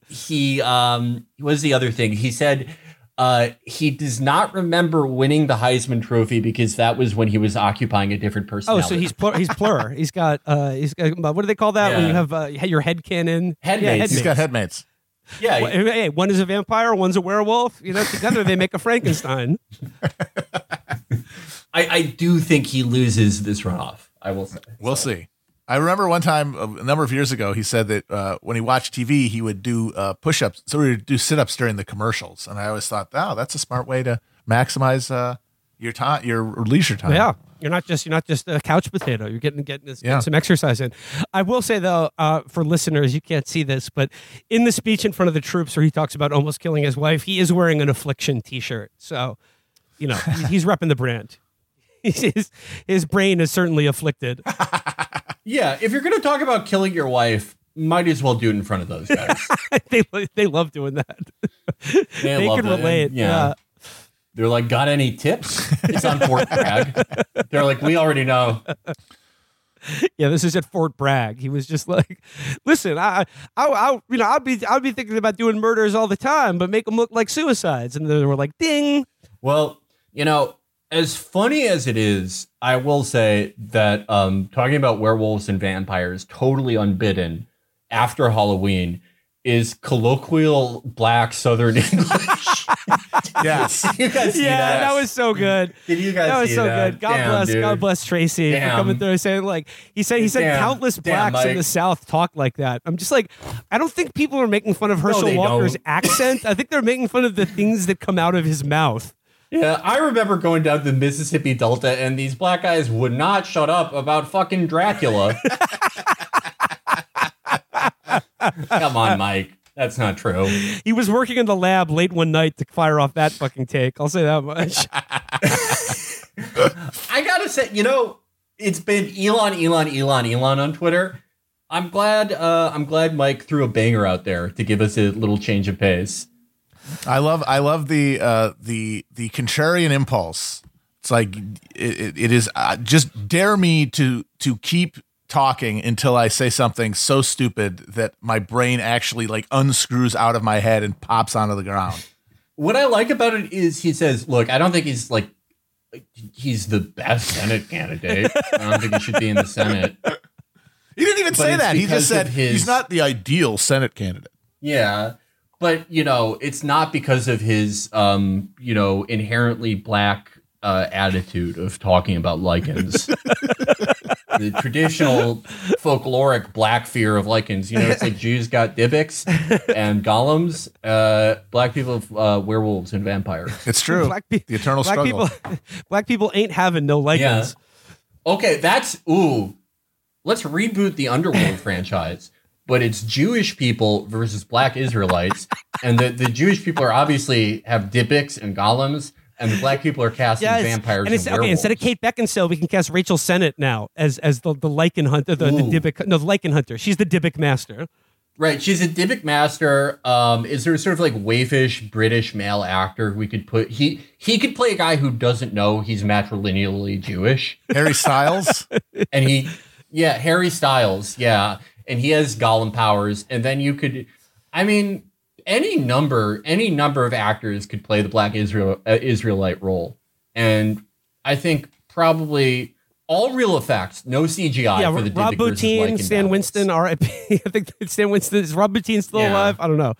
he um, what was the other thing? He said uh, he does not remember winning the Heisman Trophy because that was when he was occupying a different personality. Oh, so he's plur- he's plur. <laughs> he's got uh he's got what do they call that when you have uh, your head cannon? Headmates. Yeah, He's He's got headmates. headmates. yeah. Well, Hey, one is a vampire, one's a werewolf. You know, together they make a Frankenstein. <laughs> I, I do think he loses this runoff. I will say. We'll see. I remember one time a number of years ago, he said that uh, when he watched TV, he would do uh, push ups. So he would do sit ups during the commercials. And I always thought, oh, that's a smart way to maximize uh, your time, your leisure time. Yeah, you're not just you're not just a couch potato. You're getting getting, this, Yeah. getting some exercise in. I will say though, uh, for listeners, you can't see this, but in the speech in front of the troops where he talks about almost killing his wife, he is wearing an affliction T-shirt. So, you know, he's repping the brand. <laughs> his his brain is certainly afflicted. <laughs> Yeah, if you're going to talk about killing your wife, might as well do it in front of those guys. <laughs> they they love doing that. They, They love can it. relate. Yeah. Yeah. They're like, got any tips? It's on Fort Bragg. They're like, we already know. Yeah, this is at Fort Bragg. He was just like, "Listen, I, I, I you know, I'll be, I'll be thinking about doing murders all the time, but make them look like suicides." And they were like, "Ding." Well, you know, as funny as it is, I will say that um, talking about werewolves and vampires totally unbidden after Halloween is colloquial black Southern <laughs> English. Yes. <laughs> You guys see yeah, that? that was so good. Did you guys That was so that? good. God Damn, bless, dude. God bless Tracy for coming through and saying like he said he said Damn. countless Damn, blacks in the South talk like that. I'm just like, I don't think people are making fun of Herschel they Walker's don't. accent. I think they're making fun of the things that come out of his mouth. Yeah, I remember going down to the Mississippi Delta and these black guys would not shut up about fucking Dracula. <laughs> Come on, Mike. That's not true. He was working in the lab late one night to fire off that fucking take. I'll say that much. <laughs> I gotta say, you know, it's been Elon, Elon, Elon, Elon on Twitter. I'm glad. Uh, I'm glad Mike threw a banger out there to give us a little change of pace. I love I love the uh, the the contrarian impulse. It's like it, it, is uh, just dare me to to keep talking until I say something so stupid that my brain actually like unscrews out of my head and pops onto the ground. What I like about it is he says, "Look, I don't think he's like he's the best Senate candidate. I don't think he should be in the Senate." He didn't even But say that. He just said his- he's not the ideal Senate candidate. Yeah. But, you know, it's not because of his, um, you know, inherently black uh, attitude of talking about Lycans. <laughs> the traditional folkloric black fear of Lycans. You know, it's like Jews got Dybbuk's and golems, uh, black people have uh, werewolves and vampires. It's true. Black pe- the eternal black struggle. people, <laughs> black people ain't having no Lycans. Okay, that's ooh. Let's reboot the Underworld <laughs> franchise, but it's Jewish people versus Black Israelites, and the, the Jewish people are obviously have Dybbuk's and golems, and the black people are casting Yes. vampires and it's, and okay, instead of. Kate Beckinsale, we can cast Rachel Sennott now as as the, the Lycan hunter, the, the Ooh. Dybbuk, no, the Lycan hunter. She's the Dybbuk master. Right, she's a Dybbuk master. Um, is there sort of like waifish British male actor we could put? He he could play a guy who doesn't know he's matrilineally Jewish, Harry Styles. <laughs> and he yeah Harry Styles yeah, and he has golem powers, and then you could, I mean, any number any number of actors could play the Black Israel uh, Israelite role, and I think probably. All real effects, no CGI yeah, for the Rob Lycan Stan. Winston, R.I.P. <laughs> I think Stan Winston is Rob Bottin still Yeah. alive? I don't know,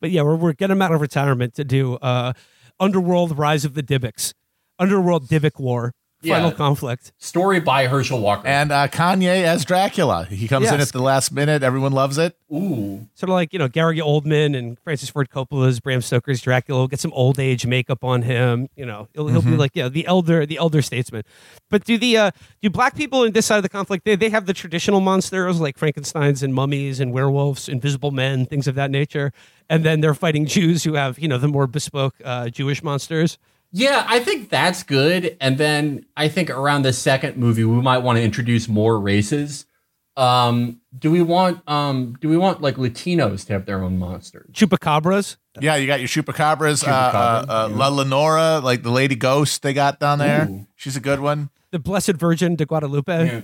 but yeah, we're we're getting him out of retirement to do uh, Underworld: Rise of the Dybbuks, Underworld Dybbuk War, Final Yeah. Conflict. Story by Herschel Walker. and uh, Kanye as Dracula. He comes in at the last minute. Everyone loves it. Ooh. Sort of like you know Gary Oldman and Francis Ford Coppola's Bram Stoker's Dracula. We'll get some old age makeup on him. You know, he'll, he'll Mm-hmm. be like yeah the elder the elder statesman. But do the uh, do black people in this side of the conflict? They they have the traditional monsters like Frankenstein's and mummies and werewolves, invisible men, things of that nature. And then they're fighting Jews who have you know the more bespoke uh, Jewish monsters. Yeah, I think that's good. And then I think around the second movie, we might want to introduce more races. Um, do we want um, do we want like Latinos to have their own monsters? Chupacabras. Yeah, you got your chupacabras, Chupacabra, uh, uh, uh, La Llorona, like the Lady Ghost they got down there. Ooh. She's a good one. The Blessed Virgin de Guadalupe, Yeah.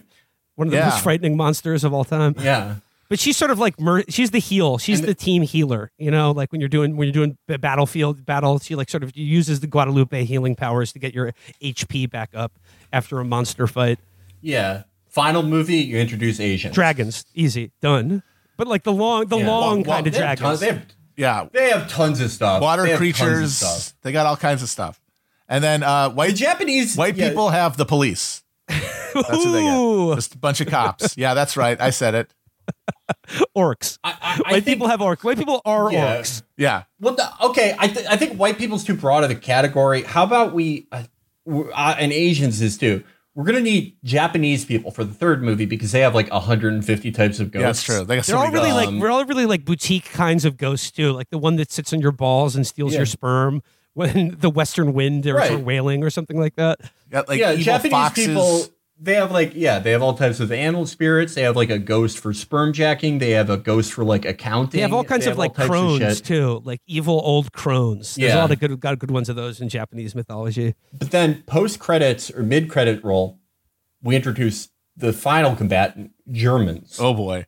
one of the Yeah. most frightening monsters of all time. Yeah. But she's sort of like mer- she's the heel. She's And the team healer. You know, like when you're doing when you're doing b- battlefield battle, she like sort of uses the Guadalupe healing powers to get your HP back up after a monster fight. Yeah. Final movie, you introduce Asians. Dragons, easy, done. But like the long, the Yeah. long Well, kind of dragons. tons- they, have, Yeah, they have tons of stuff. water They have tons of creatures. stuff. They got all kinds of stuff. And then uh, The white Japanese white yeah, people have the police. That's what they get. Just a bunch of cops. Yeah, that's right. I said it. <laughs> orcs. I, I, I White think, people have orcs. White people are Yeah. orcs. Yeah. Well, the, okay, I, th- I think white people's too broad of a category. How about we, uh, uh, and Asians is too. We're gonna need Japanese people for the third movie because they have like 150 types of ghosts. Yeah, that's true. They got so They're all really ghosts. like we're all really like boutique kinds of ghosts too, like the one that sits on your balls and steals Yeah. your sperm when <laughs> the western wind is Right. wailing or something like that. got like yeah, evil Japanese foxes. people. They have like yeah, they have all types of animal spirits. They have like a ghost for sperm jacking. They have a ghost for like accounting. They have all kinds of like crones shit. too, like evil old crones. There's a lot of good got good ones of those in Japanese mythology. But then post credits or mid credit roll, we introduce the final combatant, Germans. Oh boy.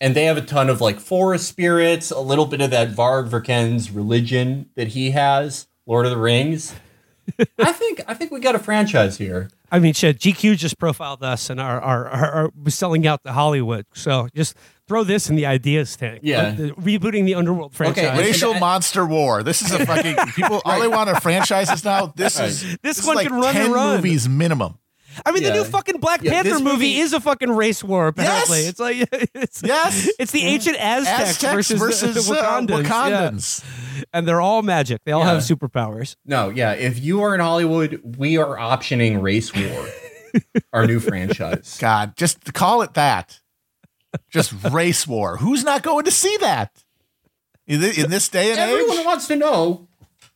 and they have a ton of like forest spirits, a little bit of that Varg Vikernes' religion that he has, Lord of the Rings. <laughs> I think I think we got a franchise here. I mean, shit. GQ just profiled us and are are, are, are selling out to Hollywood. So just throw this in the ideas tank. Yeah. The- rebooting the Underworld franchise. Wait, Racial and- monster war. This is a fucking people. All they want are franchises now. This is This is one like can run and ten run. movies minimum. I mean, the new fucking Black Yeah, Panther movie, movie- is a fucking race war. Apparently, Yes. it's like <laughs> it's Yes. it's the ancient Aztecs, Aztecs versus, versus, the, the uh, Wakandans, Yeah. And they're all magic. They all Yeah. have superpowers. No, yeah. If you are in Hollywood, we are optioning Race War, <laughs> our new franchise. God, just call it that. Just <laughs> race war. Who's not going to see that in, in this day and Everyone age? Everyone wants to know.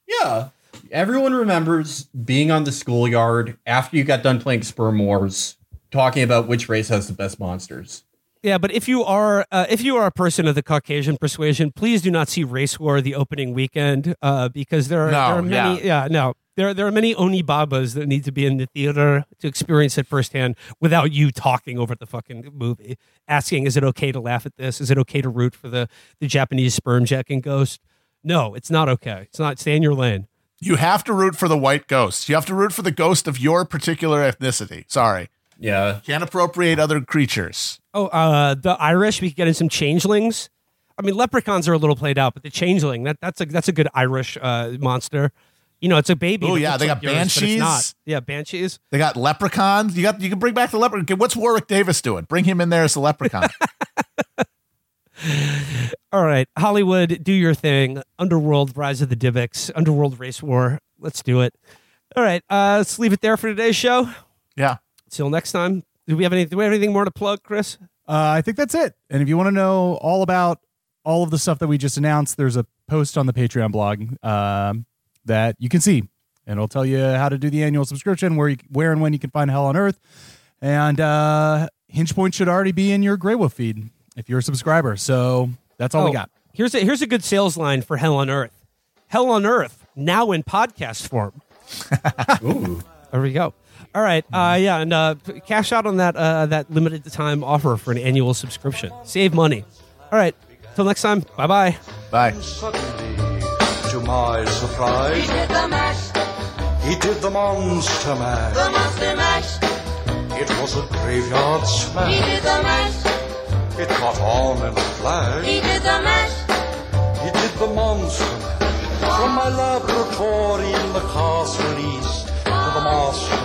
Yeah. Everyone remembers being on the schoolyard after you got done playing Sperm Wars, talking about which race has the best monsters. Yeah, but if you are uh, if you are a person of the Caucasian persuasion, please do not see Race War the opening weekend uh, because there are, No, there are many. Yeah. no, there there are many Oni Babas that need to be in the theater to experience it firsthand without you talking over the fucking movie, asking, "Is it okay to laugh at this? Is it okay to root for the the Japanese sperm jacking ghost?" No, it's not okay. It's not. Stay in your lane. You have to root for the white ghost. You have to root for the ghost of your particular ethnicity. Sorry. Yeah. Can't appropriate other creatures. Oh, uh, the Irish. We could get in some changelings. I mean, leprechauns are a little played out, but the changeling that that's a that's a good Irish uh, monster. You know, it's a baby. Oh, yeah, looks they like got yours, but it's banshees. not. Yeah, banshees. They got leprechauns. You got you can bring back the leprechaun. What's Warwick Davis doing? Bring him in there as a leprechaun. <laughs> All right, Hollywood, do your thing. Underworld, Rise of the Dybbuks, Underworld Race War. Let's do it. All right, uh, let's leave it there for today's show. yeah. Till next time. Do we have any? Do we have anything more to plug, Chris? Uh, I think that's it. And if you want to know all about all of the stuff that we just announced, there's a post on the Patreon blog um, that you can see, and it'll tell you how to do the annual subscription, where you, where and when you can find Hell on Earth, and uh, Hinge Point should already be in your Grey Wolf feed if you're a subscriber. So that's all we Oh, got. Here's a here's a good sales line for Hell on Earth. Hell on Earth now in podcast form. <laughs> Ooh. There we go. All right, uh, yeah, and uh, cash out on that uh, that limited time offer for an annual subscription. Save money. All right, till next time. Bye bye. Bye. To my surprise, He did the mash, he did the monster mash. the monster mash. It was a graveyard He did the mash, It caught on in a flash. he did the mash. He did the monster mash. From my laboratory in the castle east to the master